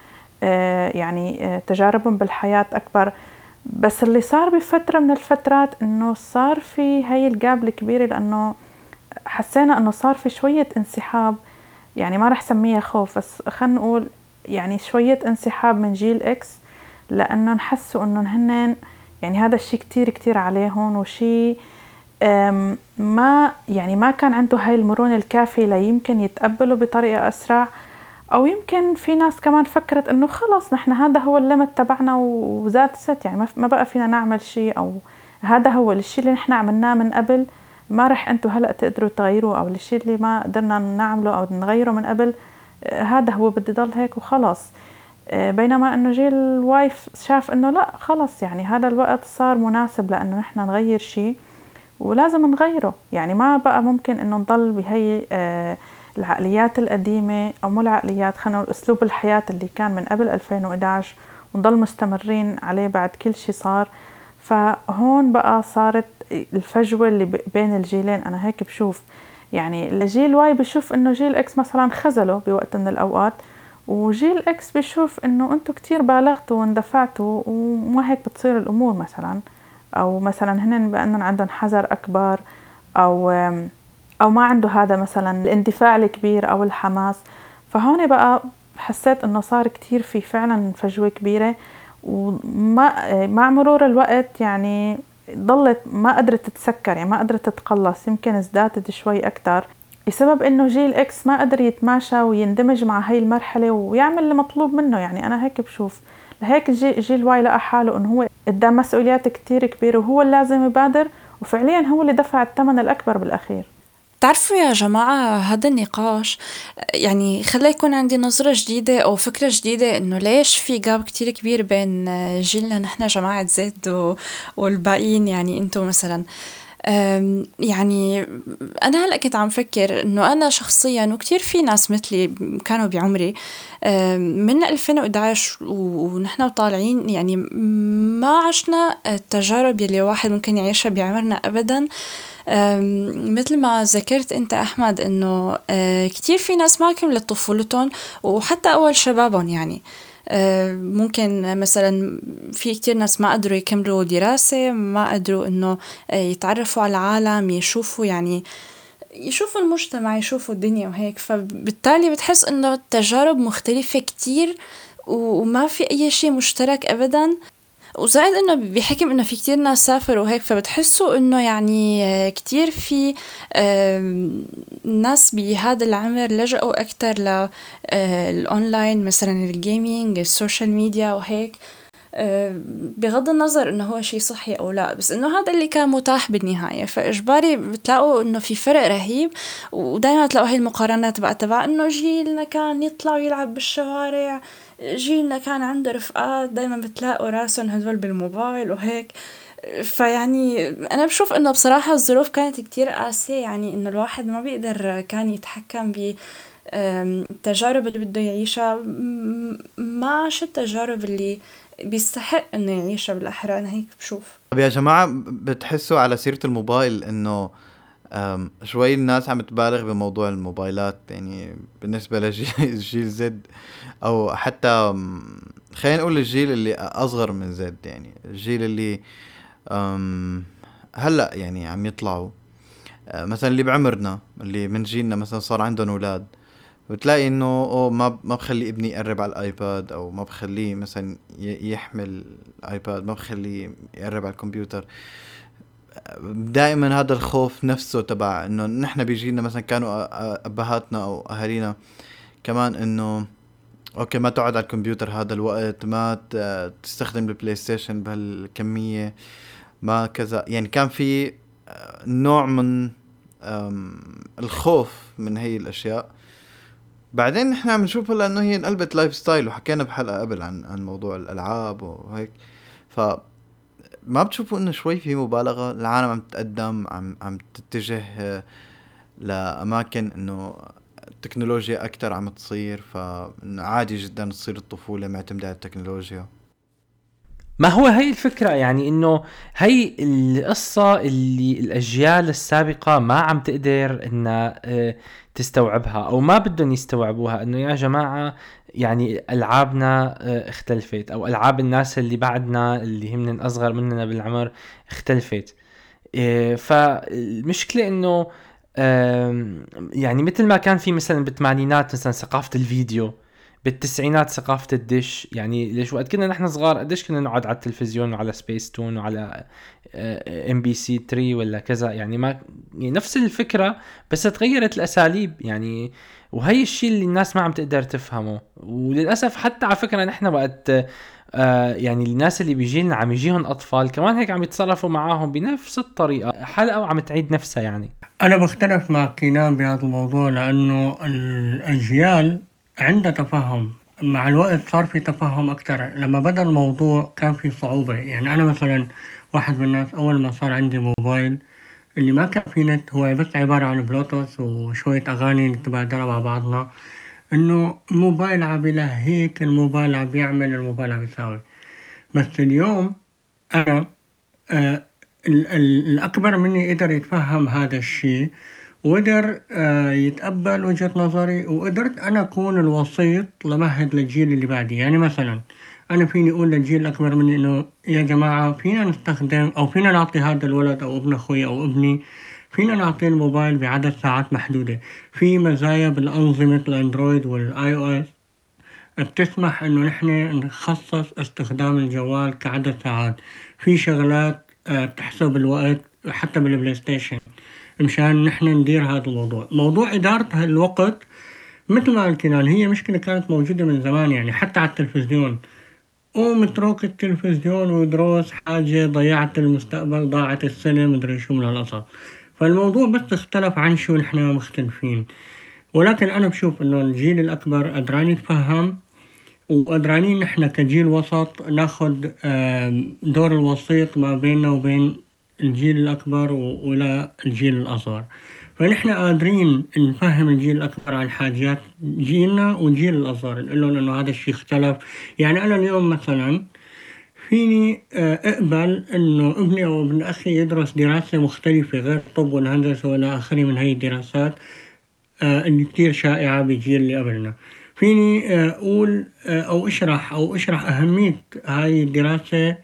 آه، يعني آه، تجاربهم بالحياة أكبر. بس اللي صار بفترة من الفترات إنه صار في هاي ال gap الكبيرة لأنه حسينا إنه صار في شوية انسحاب. يعني ما رح سميها خوف بس خلينا نقول يعني شوية انسحاب من جيل X لأنه حسوا انه هن يعني هذا الشيء كتير كتير عليهم وشيء ما يعني ما كان عنده هاي المرونة الكافية ليمكن يتقبلوا بطريقة أسرع. أو يمكن في ناس كمان فكرت إنه خلص نحن هذا هو ال limit تبعنا و that's it يعني ما بقى فينا نعمل شيء أو هذا هو الشيء اللي نحن عملناه من قبل. ما رح أنتم هلأ تقدروا تغيروه أو الشيء اللي ما قدرنا نعمله أو نغيره من قبل آه، هذا هو بدي ضل هيك وخلص. آه، بينما إنه جيل ال Y ف شاف إنه لأ خلص يعني هذا الوقت صار مناسب لأنه نحن نغير شيء ولازم نغيره. يعني ما بقى ممكن إنه نضل بهي آه العقليات القديمة أو مو العقليات خلينا نقول أسلوب الحياة اللي كان من قبل 2011 ونضل مستمرين عليه بعد كل شي صار. فهون بقى صارت الفجوة اللي بين الجيلين. أنا هيك بشوف يعني الجيل Y بشوف إنه جيل X مثلا خذله بوقت من الأوقات وجيل X بشوف إنه أنتم كتير بالغتوا واندفعتوا وما هيك بتصير الأمور مثلا. أو مثلا هن بأنهم عندهم حذر أكبر أو أو ما عنده هذا مثلا الاندفاع الكبير أو الحماس. فهون بقى حسيت إنه صار كتير في فعلا فجوة كبيرة وما مع مرور الوقت يعني ضلت ما قدرت تتسكر يعني ما قدرت تتقلص يمكن ازدادت شوي أكثر بسبب إنه جيل X ما قدر يتماشى ويندمج مع هاي المرحلة ويعمل المطلوب منه. يعني أنا هيك بشوف لهيك جيل Y لقى حاله إنه هو قدام مسؤوليات كتير كبيرة وهو اللي لازم يبادر وفعليا هو اللي دفع الثمن الأكبر بالأخير. بتعرفوا يا جماعة هذا النقاش؟ يعني خلى يكون عندي نظرة جديدة أو فكرة جديدة إنه ليش في جاب كتير كبير بين جيلنا نحن جماعة زد والباقيين يعني أنتم مثلا. يعني أنا هلأ كنت عم فكر إنه أنا شخصيا وكتير في ناس مثلي كانوا بعمري من 2011 ونحن طالعين يعني ما عشنا التجارب يلي الواحد ممكن يعيشها بعمرنا أبدا. مثل ما ذكرت أنت أحمد إنه أه، كتير في ناس ما كملت طفولتهم وحتى أول شبابهم يعني. أه، ممكن مثلا في كتير ناس ما قدروا يكملوا دراسة ما قدروا إنه أه، يتعرفوا على العالم يشوفوا يعني يشوفوا المجتمع يشوفوا الدنيا وهيك. فبالتالي بتحس إنه التجارب مختلفة كتير وما في أي شيء مشترك ابدا. وزائد إنه بحكم إنه في كتير ناس سافروا وهيك فبتحسوا إنه يعني كتير في ناس بهذا العمر لجأوا أكتر للاونلاين مثلا ال gaming ال social media وهيك. بغض النظر إنه هو شيء صحي أو لا بس إنه هذا اللي كان متاح بالنهاية. فإجباري بتلاقوا إنه في فرق رهيب ودائما تلاقوا هاي المقارنات بقى تبع إنه جيلنا كان يطلع ويلعب بالشوارع. جيلنا كان عنده رفقات دايما بتلاقوا راسهم هدول بالموبايل وهيك. فيعني أنا بشوف إنه بصراحة الظروف كانت كتير قاسية يعني إنه الواحد ما بيقدر كان يتحكم ب التجارب اللي بده يعيشها. ما عاش التجارب اللي بيستحق إنه يعيشها بالأحرى؟ أنا هيك بشوف. طب يا جماعة بتحسوا على سيرة الموبايل إنه شوي الناس عم تبالغ بموضوع الموبايلات يعني بالنسبة لجيل زد أو حتى خلينا نقول الجيل اللي أصغر من زد يعني الجيل اللي هلأ يعني عم يطلعوا. أه، مثلا اللي بعمرنا اللي من جيلنا مثلا صار عندهم أولاد بتلاقي إنه أوه ما ما بخلي ابني يقرب على الآيباد أو ما بخليه مثلا يحمل الآيباد ما بخليه يقرب على الكمبيوتر. دائما هذا الخوف نفسه تبع إنه نحن بيجينا مثلا كانوا أبهاتنا أو أهالينا كمان إنه okay ما تقعد على الكمبيوتر هذا الوقت ما تستخدم ال PlayStation بهالكمية ما كذا. يعني كان في نوع من الخوف من هي الأشياء. بعدين نحن عم نشوف هلا إنه هي انقلبت lifestyle وحكينا بحلقة قبل عن عن موضوع الألعاب وهيك. ف ما بتشوفوا إنه شوي في مبالغة؟ العالم عم تتقدم عم عم تتجه آه، لأماكن إنه التكنولوجيا أكثر عم تصير فعادي جدا تصير الطفولة معتمدة على التكنولوجيا. ما هو هي الفكرة؟ يعني إنه هي القصة اللي الأجيال السابقة ما عم تقدر إنها آه، تستوعبها أو ما بدهم يستوعبوها إنه يا جماعة يعني ألعابنا آه، اختلفت أو ألعاب الناس اللي بعدنا اللي هم اصغر مننا بالعمر اختلفت. آه، فالمشكلة إنه يعني مثل ما كان في مثلا بالثمانينات مثلا ثقافة الفيديو بالتسعينات ثقافة الدش. يعني ليش؟ وقت كنا نحن صغار قديش كنا نقعد على التلفزيون وعلى سبيس تون وعلى MBC 3 ولا كذا. يعني ما يعني نفس الفكرة بس تغيرت الأساليب. يعني وهي الشيء اللي الناس ما عم تقدر تفهمه. وللأسف حتى على فكرة نحن وقت آه يعني الناس اللي بيجينا عم يجيهم أطفال كمان هيك عم يتصرفوا معاهم بنفس الطريقة. حلقة وعم تعيد نفسها يعني. أنا بختلف مع كينان بهذا الموضوع لأنه الاجيال عندها تفهم. مع الوقت صار في تفهم أكتر. لما بدأ الموضوع كان في صعوبة. يعني أنا مثلا واحد من الناس أول ما صار عندي موبايل اللي ما كان في نت هو بس عبارة عن بلوتوث وشوية أغاني نتبادلها مع بعضنا. إنه الموبايل عم هيك الموبايل عم بيعمل الموبايل عم يساوي. بس اليوم أنا آه الأكبر مني قدر يتفهم هذا الشيء وقدر آه، يتقبل وجهة نظري وقدرت أنا أكون الوسيط لمهد للجيل اللي بعدي. يعني مثلا أنا فيني أقول للجيل الأكبر مني إنه يا جماعة فينا نستخدم أو فينا نعطي هذا الولد أو ابن أخوي أو ابني فينا نعطيه الموبايل بعدد ساعات محدودة. في مزايا بالأنظمة ال Android وال iOS. بتسمح إنه نحن نخصص استخدام الجوال كعدد ساعات. في شغلات آه، تحسب الوقت حتى بال PlayStation مشان نحن ندير هذا الموضوع. موضوع إدارة الوقت مثل ما قلت هي مشكلة كانت موجودة من زمان يعني حتى على التلفزيون. قوم اترك التلفزيون وادرس حاجة ضيعت المستقبل ضاعت السنة مدري شو من هالقصص. فالموضوع بس اختلف عن شو نحن مختلفين. ولكن أنا بشوف إنه الجيل الأكبر قدران يتفهم وقدرانين نحن كجيل وسط ناخد دور الوسيط ما بيننا وبين الجيل الأكبر ولا الجيل الأصغر. فنحن قادرين نفهم الجيل الأكبر عن حاجات جيلنا والجيل الأصغر نقول لهم إنه هذا الشيء اختلف. يعني أنا اليوم مثلا فيني آه، أقبل إنه ابني أو ابن أخي يدرس دراسة مختلفة غير الطب والهندسة وإلى آخره من هاي الدراسات آه، اللي كتير شائعة بالجيل اللي قبلنا. فيني آه، أقول أو أشرح أو أشرح أهمية هاي الدراسة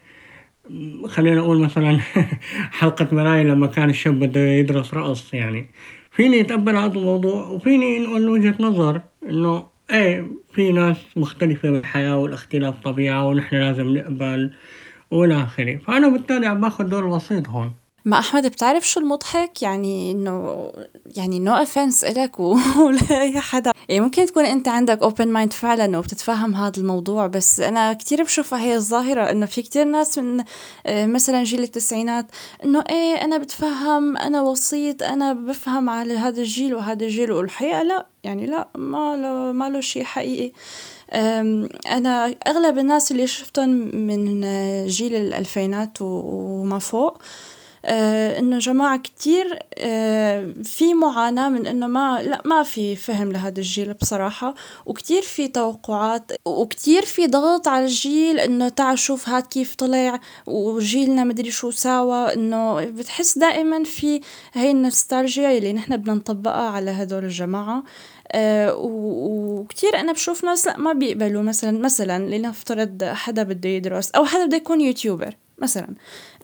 خلينا نقول مثلا حلقة مراية لما كان الشاب بده يدرس رقص يعني. فيني أتقبل هذا الموضوع وفيني نقول وجهة نظر إنه إيه في ناس مختلفة بالحياة والاختلاف طبيعة ونحن لازم نقبل وإلى آخره. فأنا بالتالي عم باخذ دور الوسيط هون. يا أحمد بتعرف شو المضحك؟ يعني إنه يعني no offense إلك ولا أي حدا. يعني ممكن تكون أنت عندك open mind فعلا وبتتفهم هذا الموضوع بس أنا كتير بشوفها هي الظاهرة إنه في كتير ناس من آه، مثلا جيل التسعينات إنه إيه أنا بتفهم أنا وسيط أنا بفهم على هذا الجيل وهذا الجيل والحقيقة لا يعني لا ما له ما له شيء حقيقي. أنا أغلب الناس اللي شفتهم من جيل الألفينات وما فوق آه إنه جماعة كتير آه في معاناة من إنه ما لا ما في فهم لهذا الجيل بصراحة وكتير في توقعات وكتير في ضغط على الجيل إنه تعال شوف هاد كيف طلع وجيلنا مدري شو ساوى إنه بتحس دائما في هي النوستالجيا اللي نحن بدنا نطبقها على هدول الجماعة. آه وكتير أنا بشوف ناس لا ما بيقبلوا مثلا مثلا لنفترض حدا بده يدرس أو حدا بده يكون يوتيوبر. مثلا.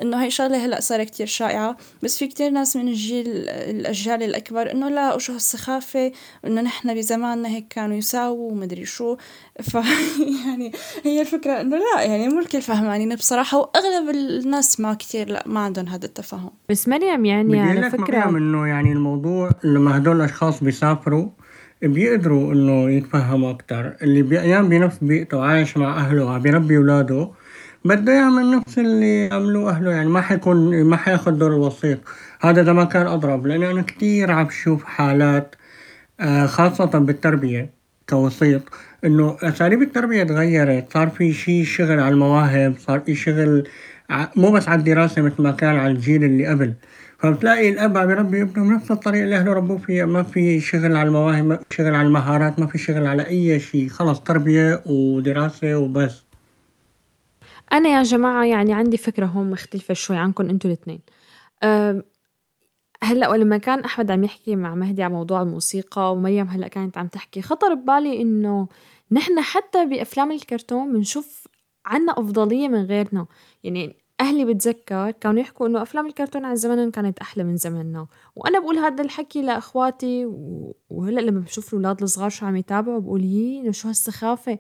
إنه هي شغلة هلأ صار كتير شائعة بس في كتير ناس من الجيل الأجيال الأكبر إنه لا وشو هالسخافة؟ إنه نحن بزماننا هيك كانوا يساووا ومدري شو. ف يعني هي الفكرة إنه لا يعني مو الكل فهمانين بصراحة وأغلب الناس ما كتير لا ما عندهم هذا التفاهم. بس مريم يعني على فكرة إنه يعني الموضوع لما هدول الأشخاص بيسافروا بيقدروا إنه يتفهموا أكثر اللي بيقيم بنفس بيئته وعايش مع أهله وعم بيربي أولاده بده يعمل نفس اللي عملوه أهله يعني ما حيكون ما حياخد دور الوسيط هذا إذا ما كان أضرب لأنه أنا كتير عم بشوف حالات آه، خاصة بالتربية كوسيط إنه أساليب التربية تغيرت صار في شي شغل على المواهب صار في شغل مو بس على الدراسة مثل ما كان على الجيل اللي قبل. فبتلاقي الأب عم يربي ابنه بنفس الطريقة اللي أهله ربوه فيها ما في شغل على المواهب ما في شغل على المهارات ما في شغل على أي شيء خلص تربية ودراسة وبس. أنا يا جماعة يعني عندي فكرة هون مختلفة شوي عنكم أنتوا الاثنين هلأ ولما كان أحمد عم يحكي مع مهدي على موضوع الموسيقى ومريم هلأ كانت عم تحكي خطر ببالي إنه نحن حتى بأفلام الكرتون بنشوف عنا أفضلية من غيرنا. يعني أهلي بتذكر كانوا يحكوا إنه أفلام الكرتون على زمنهم كانت أحلى من زمننا. وأنا بقول هذا الحكي لإخواتي وهلأ لما بشوف الأولاد الصغار شو عم يتابعوا بقول يي شو هالسخافة.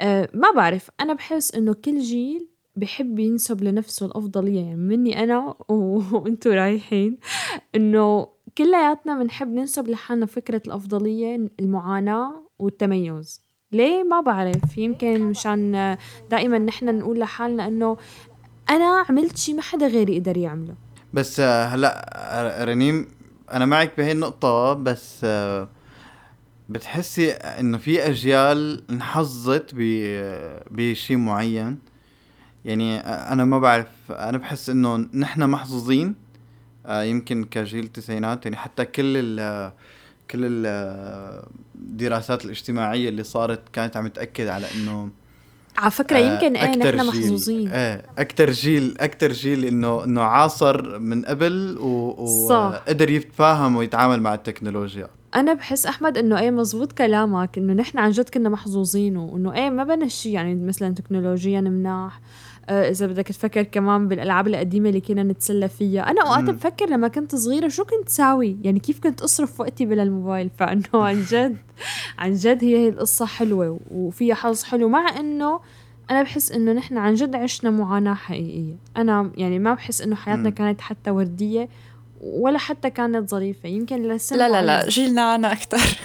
آه، ما بعرف. أنا بحس إنه كل جيل بحب ينسب لنفسه الأفضلية. يعني مني أنا وأنتوا رايحين. إنه كلياتنا بنحب ننسب لحالنا فكرة الأفضلية المعاناة والتميز. ليه؟ ما بعرف. يمكن مشان دائما نحن نقول لحالنا إنه أنا عملت شي ما حدا غيري قدر يعمله. بس آه، هلأ رنيم أنا معك بهي النقطة بس آه، بتحسي إنه في أجيال انحظت بشيء معين؟ يعني أنا ما بعرف أنا بحس إنه نحن محظوظين آه، يمكن كجيل التسعينات يعني حتى كل ال كل الدراسات الاجتماعية اللي صارت كانت عم تأكد على إنه على فكرة آه، يمكن إيه نحن محظوظين. إيه أكثر جيل أكثر جيل إنه إنه عاصر من قبل وقدر يتفاهم ويتعامل مع التكنولوجيا. أنا بحس أحمد إنه إيه مزبوط كلامك إنه نحن عن جد كنا محظوظين وإنه إيه ما بنا شيء يعني مثلا تكنولوجيا مناح. آه إذا بدك تفكر كمان بالألعاب القديمة اللي كنا نتسلى فيها. أنا أوقات بفكر لما كنت صغيرة شو كنت ساوي؟ يعني كيف كنت أصرف وقتي بلا الموبايل؟ فإنه عن جد عن جد هي هي القصة حلوة وفيها حظ حلو مع إنه أنا بحس إنه نحن عن جد عشنا معاناة حقيقية. أنا يعني ما بحس إنه حياتنا كانت حتى وردية. ولا حتى كانت ظريفة. يمكن لسه لا لا لا جيلنا أنا أكثر.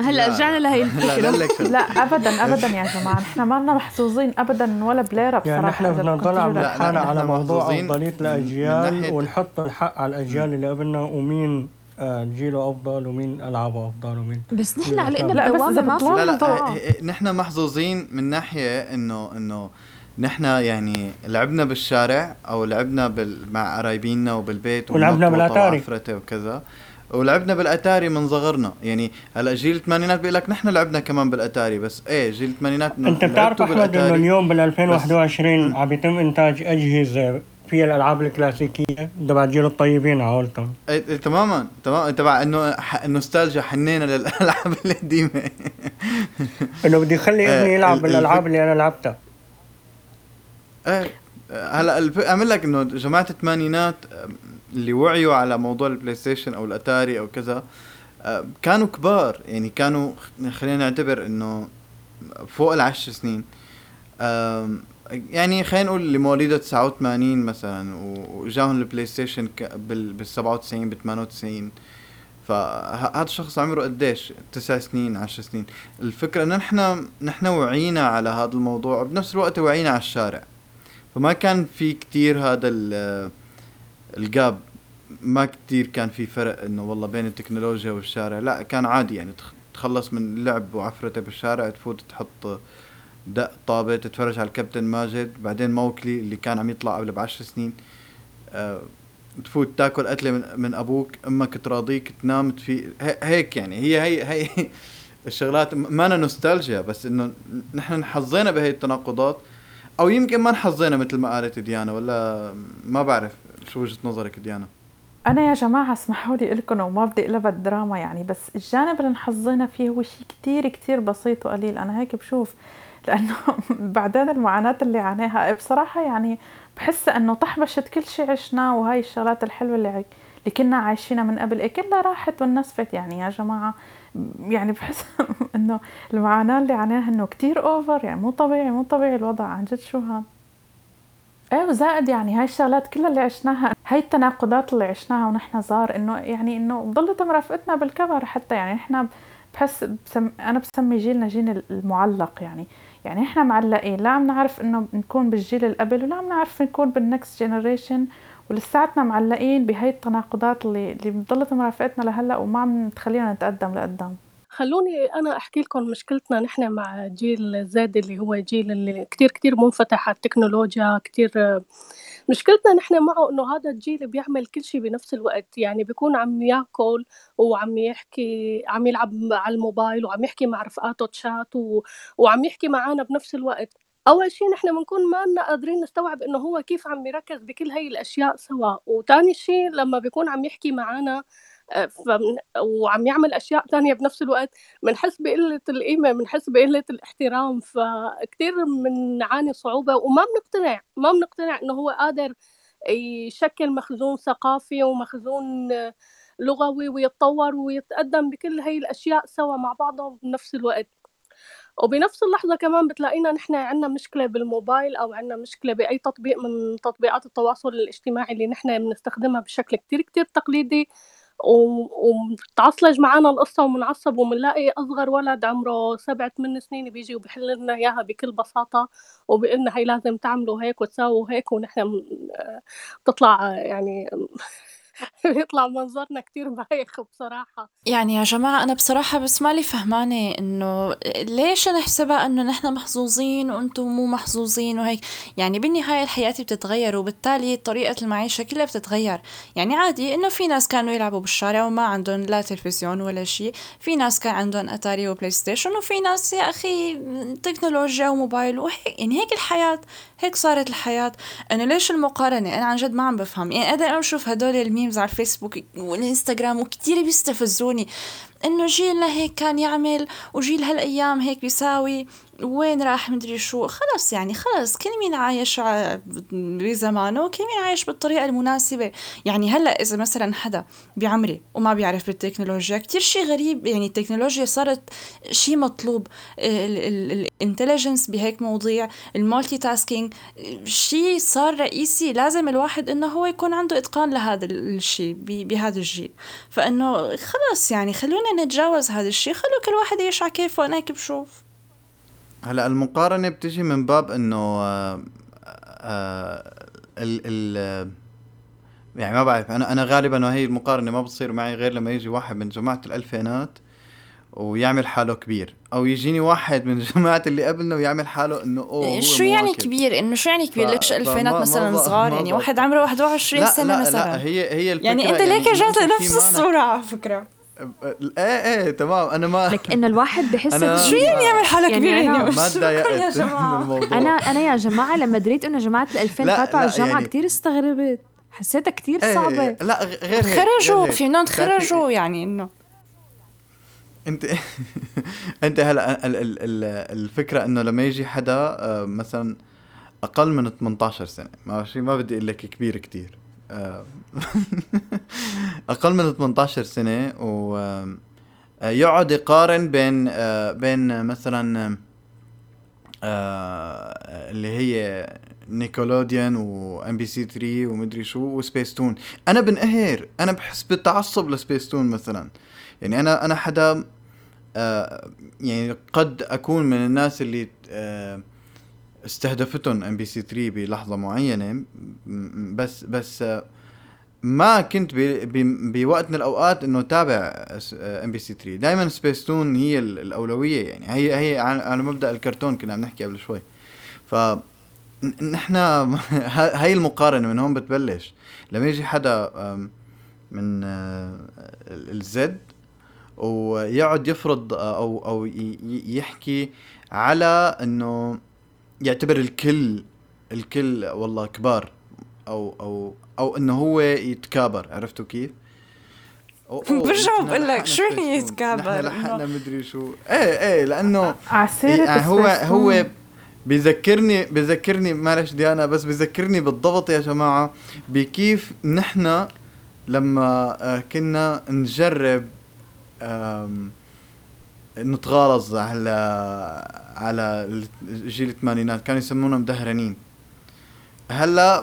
هلأ رجعنا لهي الفكرة. لا ابدا ابدا يا جماعة. نحن ما لنا محظوظين ابدا ولا بليرة بصراحة يعني نحن بدنا عم نحكي على موضوع افضليه الاجيال ونحط الحق على الأجيال اللي قبلنا ومين آه، جيله أفضل ومين العابه أفضل ومين بس نحن علينا لا بس ما لا لا نحن محظوظين من ناحية إنه إنه نحن يعني لعبنا بالشارع أو لعبنا بال... مع قرايبينا وبالبيت ولعبنا بالأتاري. وكذا. ولعبنا بالأتاري من صغرنا. يعني هلا جيل الثمانينات بيقول لك نحن لعبنا كمان بالأتاري بس إيه جيل الثمانينات أنت بتعرف أحمد إنه اليوم بال 2021 عم يتم إنتاج أجهزة فيها الألعاب الكلاسيكية تبع جيل الطيبين عولتهم إيه, إيه تماما تماما. تبع إنه النوستالجيا حنينا للألعاب القديمة. إنه بدي اخلي ابني إيه، يلعب بالألعاب اللي أنا لعبتها. إيه هلا أعمل لك إنه جماعة الثمانينات اللي وعيوا على موضوع ال PlayStation أو الأتاري أو كذا كانوا كبار. يعني كانوا خلينا نعتبر إنه فوق العشر سنين. يعني خلينا نقول اللي مواليده 89 مثلا وجاهم ال PlayStation بال 97 ب 98 فهذا الشخص عمره قديش؟ تسع سنين عشر سنين. الفكرة إنه نحن نحن وعينا على هذا الموضوع وبنفس الوقت وعينا على الشارع. فما كان في كتير هذا الجاب ما كتير كان في فرق إنه والله بين التكنولوجيا والشارع. لا كان عادي يعني تخلص من اللعب وعفرتة بالشارع تفوت تحط دق طابة تتفرج على الكابتن ماجد بعدين موكلي اللي كان عم يطلع قبل بعشر سنين. أه تفوت تاكل أكلة من, من أبوك أمك تراضيك تنام تفي هيك يعني. هي هي هي الشغلات ما أنا نوستالجيا بس إنه نحن حظينا بهي التناقضات. أو يمكن ما انحظينا مثل ما قالت ديانا ولا ما بعرف شو وجهة نظرك ديانا؟ أنا يا جماعة اسمحوا لي لكم وما بدي أقلبها الدراما يعني بس الجانب اللي انحظينا فيه هو شيء كتير كتير بسيط وقليل. أنا هيك بشوف لأنه بعدين المعاناة اللي عانيها بصراحة يعني بحس إنه طحبشت كل شيء عشناه وهاي الشغلات الحلوة اللي اللي كنا عايشينها من قبل إيه كلها راحت ونسفت يعني يا جماعة. يعني بحس إنه المعاناة اللي عاناها إنه كتير أوفر يعني مو طبيعي مو طبيعي الوضع عن جد شو هاد إيه وزائد يعني هاي الشغلات كلها اللي عشناها هاي التناقضات اللي عشناها ونحن صار إنه يعني إنه ضلت مرافقتنا بالكبر حتى يعني إحنا بحس بسم أنا بسمي جيلنا جيل المعلق يعني. يعني إحنا معلقين لا عم نعرف إنه نكون بالجيل اللي قبل ولا عم نعرف نكون بال next generation ولساتنا معلقين بهاي التناقضات اللي اللي ضلت مرافقتنا لهلأ وما عم تخلينا نتقدم لقدام. خلوني أنا أحكي لكم مشكلتنا نحن مع جيل Z اللي هو جيل اللي كتير كتير منفتح على التكنولوجيا كتير مشكلتنا نحن معه إنه هذا الجيل بيعمل كل شيء بنفس الوقت يعني بيكون عم يأكل وعم يحكي عم يلعب على الموبايل وعم يحكي مع رفقاته تشات و... وعم يحكي معنا بنفس الوقت. أول شيء نحن بنكون ما لنا قادرين نستوعب إنه هو كيف عم يركز بكل هاي الأشياء سوا. وتاني شيء لما بيكون عم يحكي معنا فمن وعم يعمل أشياء تانية بنفس الوقت بنحس بقلة القيمة بنحس بقلة الاحترام. فكتير بنعاني صعوبة وما بنقتنع ما بنقتنع إنه هو قادر يشكل مخزون ثقافي ومخزون لغوي ويتطور ويتقدم بكل هاي الأشياء سوا مع بعضها بنفس الوقت. وبنفس اللحظة كمان بتلاقينا نحن عنا مشكلة بالموبايل أو عنا مشكلة بأي تطبيق من تطبيقات التواصل الاجتماعي اللي نحن بنستخدمها بشكل كتير كتير تقليدي وبتعصلج معانا القصة وبنعصب وبنلاقي أصغر ولد عمره سبع ثمان سنين بيجي وبيحل لنا إياها بكل بصاطة وبيقول لنا هي لازم تعملوا هيك وتساووا هيك ونحن بتطلع يعني بيطلع منظرنا كتير بايخ بصراحة. يعني يا جماعة أنا بصراحة بس مالي فهمانة إنه ليش نحسبها إنه نحن محظوظين وأنتم مو محظوظين وهيك؟ يعني بالنهاية الحياة بتتغير وبالتالي طريقة المعيشة كلها بتتغير. يعني عادي إنه في ناس كانوا يلعبوا بالشارع وما عندهم لا تلفزيون ولا شيء في ناس كان عندهم Atari و PlayStation وفي ناس يا أخي تكنولوجيا وموبايل وهيك. يعني هيك الحياة هيك صارت الحياة. إنه ليش المقارنة؟ أنا عن جد ما عم بفهم. يعني أقدر أشوف هدول ال memes على الفيسبوك والإنستغرام وكتير بيستفزوني. إنه جيلنا هيك كان يعمل وجيل هالأيام هيك بيساوي وين راح مدري شو. خلص يعني خلص كل مين عايش بزمانه وكل مين عايش بالطريقة المناسبة. يعني هلأ إذا مثلا حدا بعمري وما بيعرف بالتكنولوجيا كتير شيء غريب. يعني التكنولوجيا صارت شيء مطلوب. ال intelligence بهيك مواضيع ال multitasking شيء صار رئيسي. لازم الواحد إنه هو يكون عنده إتقان لهذا الشيء بهذا الجيل. فإنه خلص يعني خلونا نتجاوز هذا الشيء خلو كل واحد يعيش على كيفه. أنا هيك بشوف. هلا المقارنة بتجي من باب إنه آه آه ال ال يعني ما بعرف أنا أنا غالبا هي المقارنة ما بتصير معي غير لما يجي واحد من جماعة الألفينات ويعمل حاله كبير أو يجيني واحد من جماعة اللي قبلنا ويعمل حاله إنه أوه شو يعني مواكب. كبير؟ إنه شو يعني كبير؟ ف- ليش ألفينات مثلا صغار؟ ما يعني واحد عمره 21 لا سنة لا مثلا. لا هي هي الفكرة يعني أنت ليك رجعت في لنفس الصورة على فكرة. إيه إيه تمام. أنا ما لك إنه الواحد بحس شو يعني يعمل حاله يعني كبير أنا- يعني ما شكراً يا تضايقت أنا أنا يا جماعة لما دريت إنه جماعة ال 2000 لا، فاتوا على لا، الجامعة يعني- كتير استغربت. حسيتها كتير إيه، صعبة. لا غ- غير غير هيك. فينا بتعرفي- نتخرجوا يعني إنه. أنت أنت هلأ ال- ال- ال- الفكرة إنه لما يجي حدا آه، مثلا أقل من 18 سنة ماشي؟ ما بدي أقول لك كبير كتير. آه، أقل من 18 سنة و آه، يقعد يقارن بين آه، بين مثلا آه، اللي هي Nickelodeon و MBC 3 ومدري شو وسبيس تون. أنا بنقهر أنا بحس بالتعصب لسبيس تون مثلا. يعني أنا أنا حدا آه يعني قد أكون من الناس اللي آه استهدفتهم MBC 3 بلحظة معينة بس بس آه ما كنت بوقت من الأوقات إنه تابع MBC 3 دائما سبيس تون هي ال- الأولوية يعني. هي هي على مبدأ الكرتون كنا عم نحكي قبل شوي. ف نحن هاي المقارنة من هون بتبلش. لما يجي حدا من آه، ال- الزد ويقعد يفرض آه، أو أو يحكي على إنه يعتبر الكل الكل والله كبار أو أو أو إنه هو يتكابر عرفتوا كيف؟ برجع نحن بقول لك شو سبيستون. يتكابر؟ نحن لحقنا مدري شو إيه إيه لأنه يعني هو. هو بذكرني بذكرني معلش ديانا بس بذكرني بالضبط يا جماعة بكيف نحن لما آه، كنا نجرب آم، نتغالظ على على جيل الثمانينات. كانوا يسمونا مدهرنين. هلا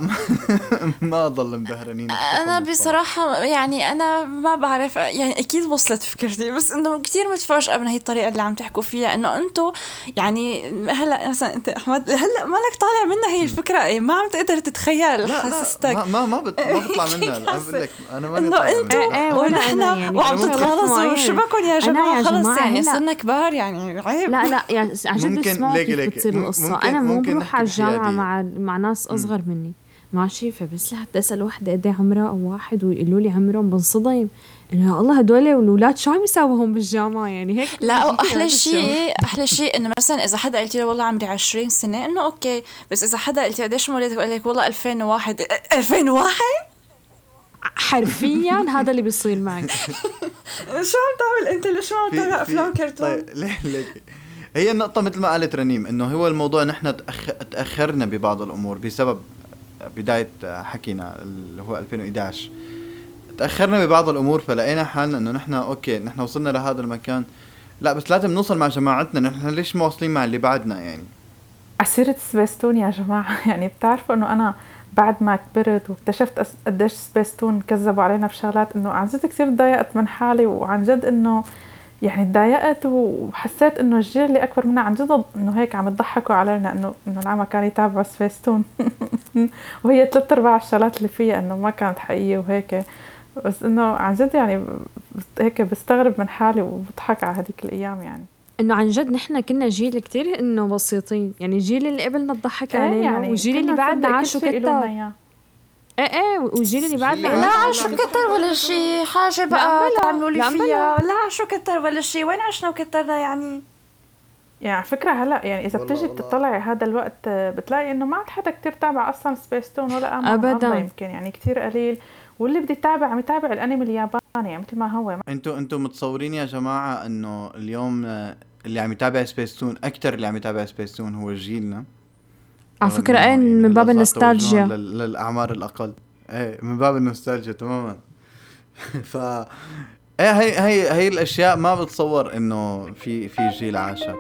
ما ضل مدهرنين أنا بصراحة يعني أنا ما بعرف يعني أكيد وصلت فكرتي بس إنه كثير متفاجئه من هي الطريقة اللي عم تحكوا فيها إنه أنتم يعني هلأ مثلا أنت أحمد هلأ مالك طالع منها هي الفكرة إيه ما عم تقدر تتخيل حسستك ما ما ما, بت... ما بطلع منها أنا بقول لك أنا ماني إنه. أنتم إيه، ونحن أنا يعني وعم تتغلظوا. شو بكم يا جماعة خلص يعني صرنا كبار يعني عيب لا لا يعني عن جد ممكن- ليكي- ليكي. بتصير ممكن- أنا مو ممكن بروح على بحيادية. مع مع ناس أصغر مني. ماشي فبس لحتى أسأل وحدة قد إيه عمرها أو واحد ويقولوا لي عمرهم بنصدم إنه يا الله هدول الأولاد شو عم يساووا هون بالجامعة؟ يعني هيك لا واحلى هذا شيء أحلى شيء إنه مثلا إذا حدا قلت له والله عمري 20 سنة إنه okay. بس إذا حدا قلت له قديش مولدك بقول لك والله 2001 2001 حرفيا هذا اللي بيصير معك. شو عم تعمل أنت؟ ليش ما عم تتابع أفلام كرتون؟ طيب ليه ليك هي النقطة مثل ما قالت رنيم إنه هو الموضوع نحن تأخ... تأخرنا ببعض الأمور بسبب بداية حكينا اللي هو 2011 تأخرنا ببعض الأمور فلقينا حالنا إنه نحن okay نحن وصلنا لهذا المكان. لا بس لازم نوصل مع جماعتنا نحن ليش ما واصلين مع اللي بعدنا يعني؟ عسيرة سبيستون يا جماعة. يعني بتعرفوا إنه أنا بعد ما كبرت واكتشفت قديش سبيستون كذبوا علينا بشغلات إنه عن جد كثير تضايقت من حالي وعن جد إنه يعني تضايقت وحسيت إنه الجيل اللي أكبر منا عن جد إنه هيك عم يضحكوا علينا إنه إنه العمى كان يتابعوا سبيستون. وهي ثلاث أرباع الشغلات اللي فيها إنه ما كانت حقيقية وهيك. بس إنه عن جد يعني هيك بستغرب من حالي وبضحك على هذيك الأيام يعني. إنه عن جد نحن كنا جيل كتير إنه بسيطين. يعني الجيل اللي قبلنا ضحك إيه علينا يعني والجيل اللي بعدنا عاشوا إياه. إيه إيه والجيل اللي بعدنا لا، شو كتر ولا شيء حاجة بقى تعملوا لي لا فيها. لا. شو كتر ولا شيء وين عشنا وكترنا يعني؟ يعني على فكرة هلا يعني إذا بتجي. بتطلعي هذا الوقت آه، بتلاقي إنه ما عاد حدا كتير تابع أصلا سبيس تون ولا أبداً. يمكن يعني كتير قليل. واللي بدي يتابع عم يتابع الأنمي الياباني يعني مثل ما هو. أنتوا أنتوا متصورين يا جماعة إنه اليوم آه، اللي عم يتابع سبيس تون أكثر اللي عم يتابع سبيس تون هو جيلنا؟ على فكرة إيه يعني من باب النوستالجيا. للأعمار الأقل. إيه من باب النوستالجيا تماما. ف إيه هي هي هي الأشياء ما بتصور إنه في في جيل عاشها.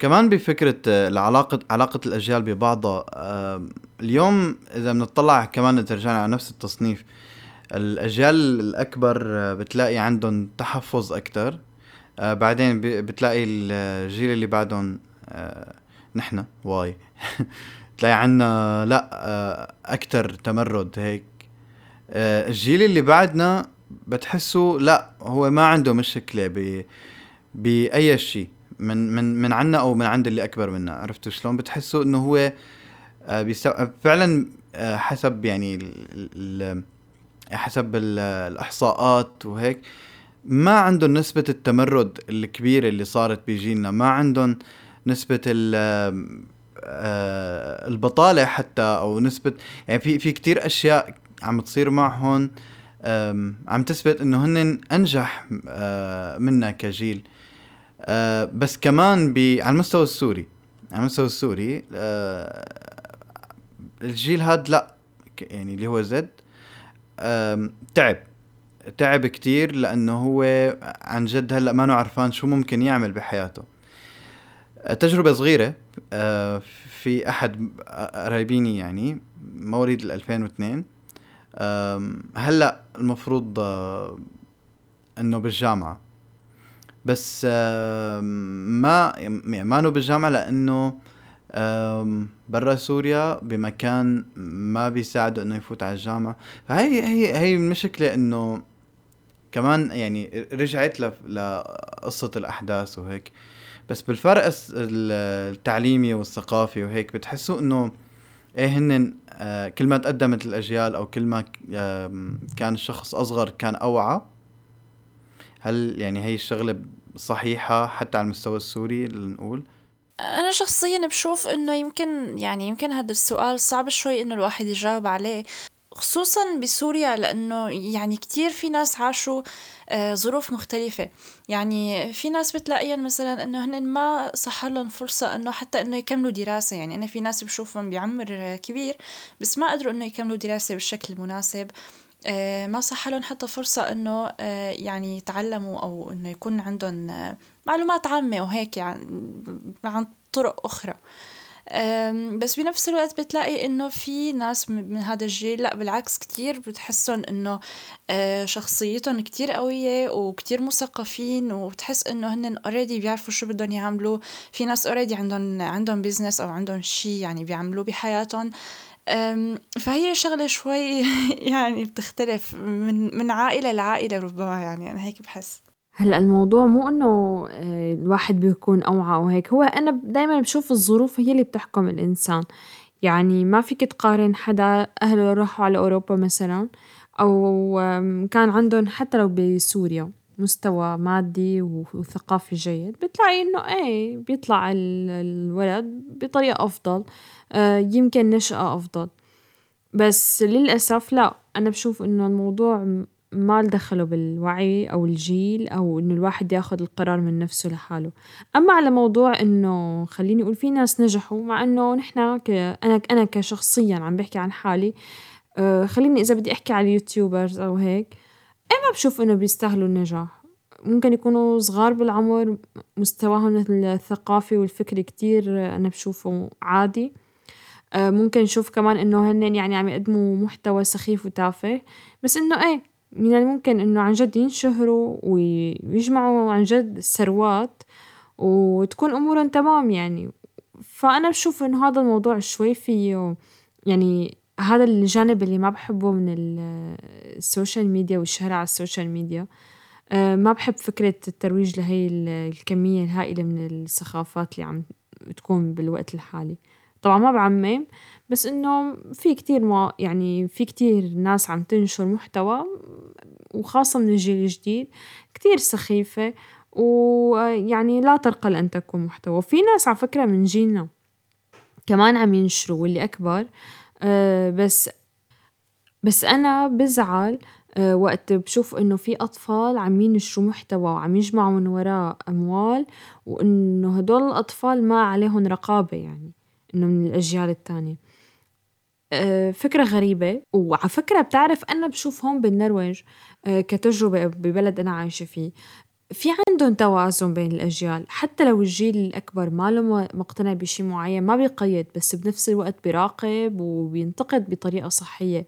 كمان بفكرة آه، العلاقة علاقة الأجيال ببعضها اليوم إذا بنطلع كمان رجعنا على نفس التصنيف الأجيال الأكبر آه، بتلاقي عندهم تحفظ أكتر. آه، بعدين بتلاقي الجيل اللي بعدهم آه، نحن واي. بتلاقي عنا لا أكثر تمرد هيك. الجيل اللي بعدنا بتحسه لا هو ما عنده مشكلة ب بأي شيء من من من عنا أو من عند اللي أكبر منا. عرفتوا شلون؟ بتحسوا إنه هو فعلا حسب يعني حسب الإحصاءات وهيك ما عندهم نسبة التمرد الكبيرة اللي صارت بجيلنا ما عندهم نسبة آه، البطالة حتى أو نسبة يعني في في كتير أشياء عم تصير معهم عم تثبت إنه هن أنجح آه، منا كجيل. آه، بس كمان على المستوى السوري على المستوى السوري الجيل هاد لا يعني اللي هو زد تعب. تعب كتير لأنه هو عن جد هلأ ما عرفان شو ممكن يعمل بحياته. تجربة صغيرة في أحد قرايبيني يعني مواليد 2002 هلأ المفروض إنه بالجامعة. بس ما يعني ما بالجامعة لأنه برا سوريا بمكان ما بيساعده إنه يفوت على الجامعة. فهي هي هي المشكلة إنه كمان يعني رجعت لقصة الأحداث وهيك. بس بالفرق التعليمي والثقافي وهيك بتحسوا إنه إيه هن آه كل ما تقدمت الأجيال أو كل ما كان الشخص أصغر كان أوعى. هل يعني هي الشغلة صحيحة حتى على المستوى السوري لنقول أنا شخصيا بشوف إنه يمكن يعني يمكن هذا السؤال صعب شوي إنه الواحد يجاوب عليه خصوصا بسوريا لأنه يعني كتير في ناس عاشوا آه، ظروف مختلفة. يعني في ناس بتلاقيهم مثلا إنه هن ما صح لهم فرصة إنه حتى إنه يكملوا دراسة. يعني أنا في ناس بشوفهم بعمر كبير بس ما قدروا إنه يكملوا دراسة بالشكل المناسب. آه، ما صح لهم حتى فرصة إنه آه، يعني يتعلموا أو إنه يكون عندهم معلومات عامة وهيك يعني عن طرق أخرى. بس بنفس الوقت بتلاقي إنه في ناس من هذا الجيل لأ بالعكس كتير بتحسهم إنه آه، شخصيتهم كتير قوية وكتير مثقفين وبتحس إنه هن اوريدي بيعرفوا شو بدهم يعملوا. في ناس already عندهم عندهم business أو عندهم شيء يعني بيعملوه بحياتهم. فهي شغلة شوي يعني بتختلف من من عائلة لعائلة ربما يعني أنا هيك بحس. هلأ الموضوع مو إنه آه، الواحد بيكون أوعى أو هيك، هو أنا دايمًا بشوف الظروف هي اللي بتحكم الإنسان، يعني ما فيك تقارن حدا أهله راحوا على أوروبا مثلًا أو كان عندهم حتى لو بسوريا مستوى مادي وثقافي جيد، بتلاقي إنه إيه بيطلع الولد بطريقة أفضل، آه، يمكن نشأة أفضل، بس للأسف لأ، أنا بشوف إنه الموضوع ما دخلوا بالوعي أو الجيل أو إنه الواحد ياخد القرار من نفسه لحاله، أما على موضوع إنه خلّيني أقول في ناس نجحوا مع إنه نحنا ك أنا أنا كشخصيًا عم بحكي عن حالي آه، خلّيني إذا بدي أحكي على اليوتيوبرز أو هيك أنا ما بشوف إنه بيستاهلوا النجاح، ممكن يكونوا صغار بالعمر مستواهم الثقافي والفكري كتير أنا بشوفه عادي، آه، ممكن نشوف كمان إنه هنّن يعني عم يقدموا محتوى سخيف وتافه بس إنه إيه من الممكن إنه عن جد ينشهروا ويجمعوا عن جد ثروات وتكون أمورهم تمام يعني. فأنا بشوف إنه هذا الموضوع شوي فيه يعني هذا الجانب اللي ما بحبه من ال social media والشهرة على ال social media. آه، ما بحب فكرة الترويج لهي الكمية الهائلة من السخافات اللي عم تكون بالوقت الحالي. طبعا ما بعمم بس إنه في كتير ما يعني في كتير ناس عم تنشر محتوى وخاصة من الجيل الجديد كتير سخيفة ويعني لا ترقى لأن تكون محتوى. وفي ناس على فكرة من جيلنا كمان عم ينشروا واللي أكبر أه بس بس أنا بزعل أه وقت بشوف إنه في أطفال عم ينشروا محتوى وعم يجمعوا من وراه أموال وإنه هدول الأطفال ما عليهم رقابة يعني إنه من الأجيال التانية آه، فكرة غريبة. وعلى فكرة بتعرف أنا بشوف هون بالنرويج آه، كتجربة ببلد أنا عايشة فيه في عندهم توازن بين الأجيال. حتى لو الجيل الأكبر ما له مقتنع بشي معين ما بيقيد بس بنفس الوقت بيراقب وبينتقد بطريقة صحية.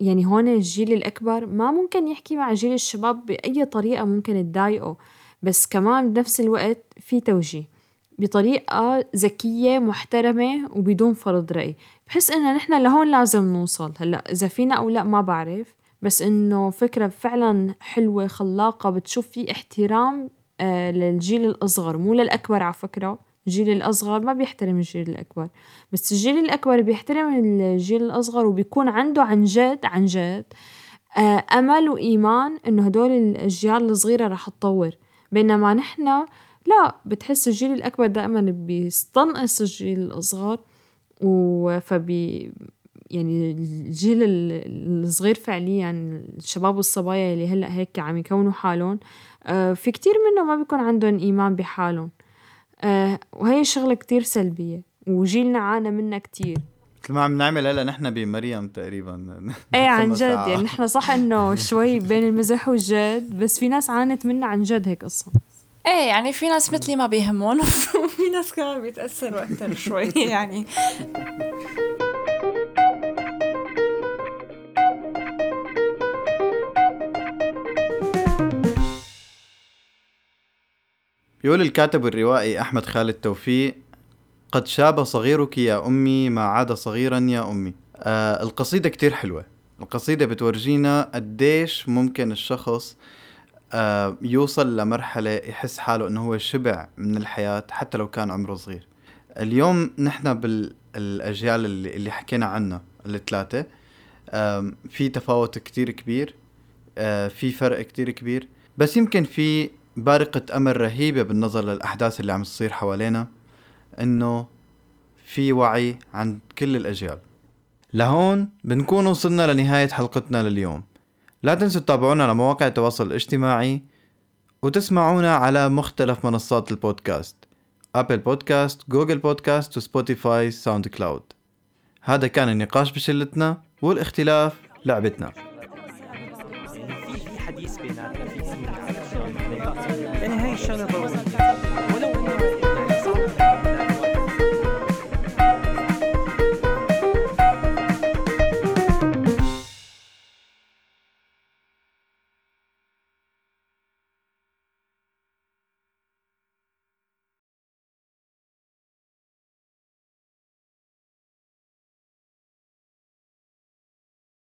يعني هون الجيل الأكبر ما ممكن يحكي مع جيل الشباب بأي طريقة ممكن تضايقه بس كمان بنفس الوقت في توجيه بطريقة ذكية محترمة وبدون فرض رأي. بحس إنه نحن لهون لازم نوصل. هلأ إذا فينا أو لأ ما بعرف. بس إنه فكرة فعلا حلوة خلاقة بتشوف في احترام آه للجيل الأصغر. مو للأكبر على فكرة. الجيل الأصغر ما بيحترم الجيل الأكبر. بس الجيل الأكبر بيحترم الجيل الأصغر وبيكون عنده عن جد عن جد آه أمل وإيمان إنه هدول الأجيال الصغيرة رح تطور. بينما نحن لا. بتحس الجيل الأكبر دائما بيستنقص الجيل الأصغر. وفبي يعني الجيل الصغير فعليا الشباب والصبايا اللي هلأ هيك عم يكونوا حالهم آه، في كتير منهم ما بيكون عندهم إيمان بحالهم. آه، وهي شغلة كتير سلبية وجيلنا عانى منها كتير. مثل ما عم نعمل هلأ نحن بمريم تقريبا. إيه عن جد يعني نحن صح إنه شوي بين المزح والجد بس في ناس عانت منها عن جد هيك قصة. إيه يعني في ناس مثلي ما بيهمون. وفي ناس كمان بيتأثروا أكثر شوي يعني. يقول الكاتب الروائي أحمد خالد توفيق قد شاب صغيرك يا أمي ما عاد صغيرا يا أمي. آه القصيدة كتير حلوة. القصيدة بتورجينا قديش ممكن الشخص آه يوصل لمرحلة يحس حاله إنه هو شبع من الحياة حتى لو كان عمره صغير. اليوم نحن بالأجيال اللي, اللي حكينا عنها الثلاثة آه في تفاوت كتير كبير آه في فرق كتير كبير. بس يمكن في بارقة أمل رهيبة بالنظر للأحداث اللي عم تصير حوالينا إنه في وعي عند كل الأجيال. لهون بنكون وصلنا لنهاية حلقتنا لليوم. لا تنسوا تتابعونا على مواقع التواصل الاجتماعي وتسمعونا على مختلف منصات ال podcast Apple Podcast، Google Podcast و Spotify SoundCloud هذا كان النقاش بشلتنا والاختلاف لعبتنا. هاي الشغله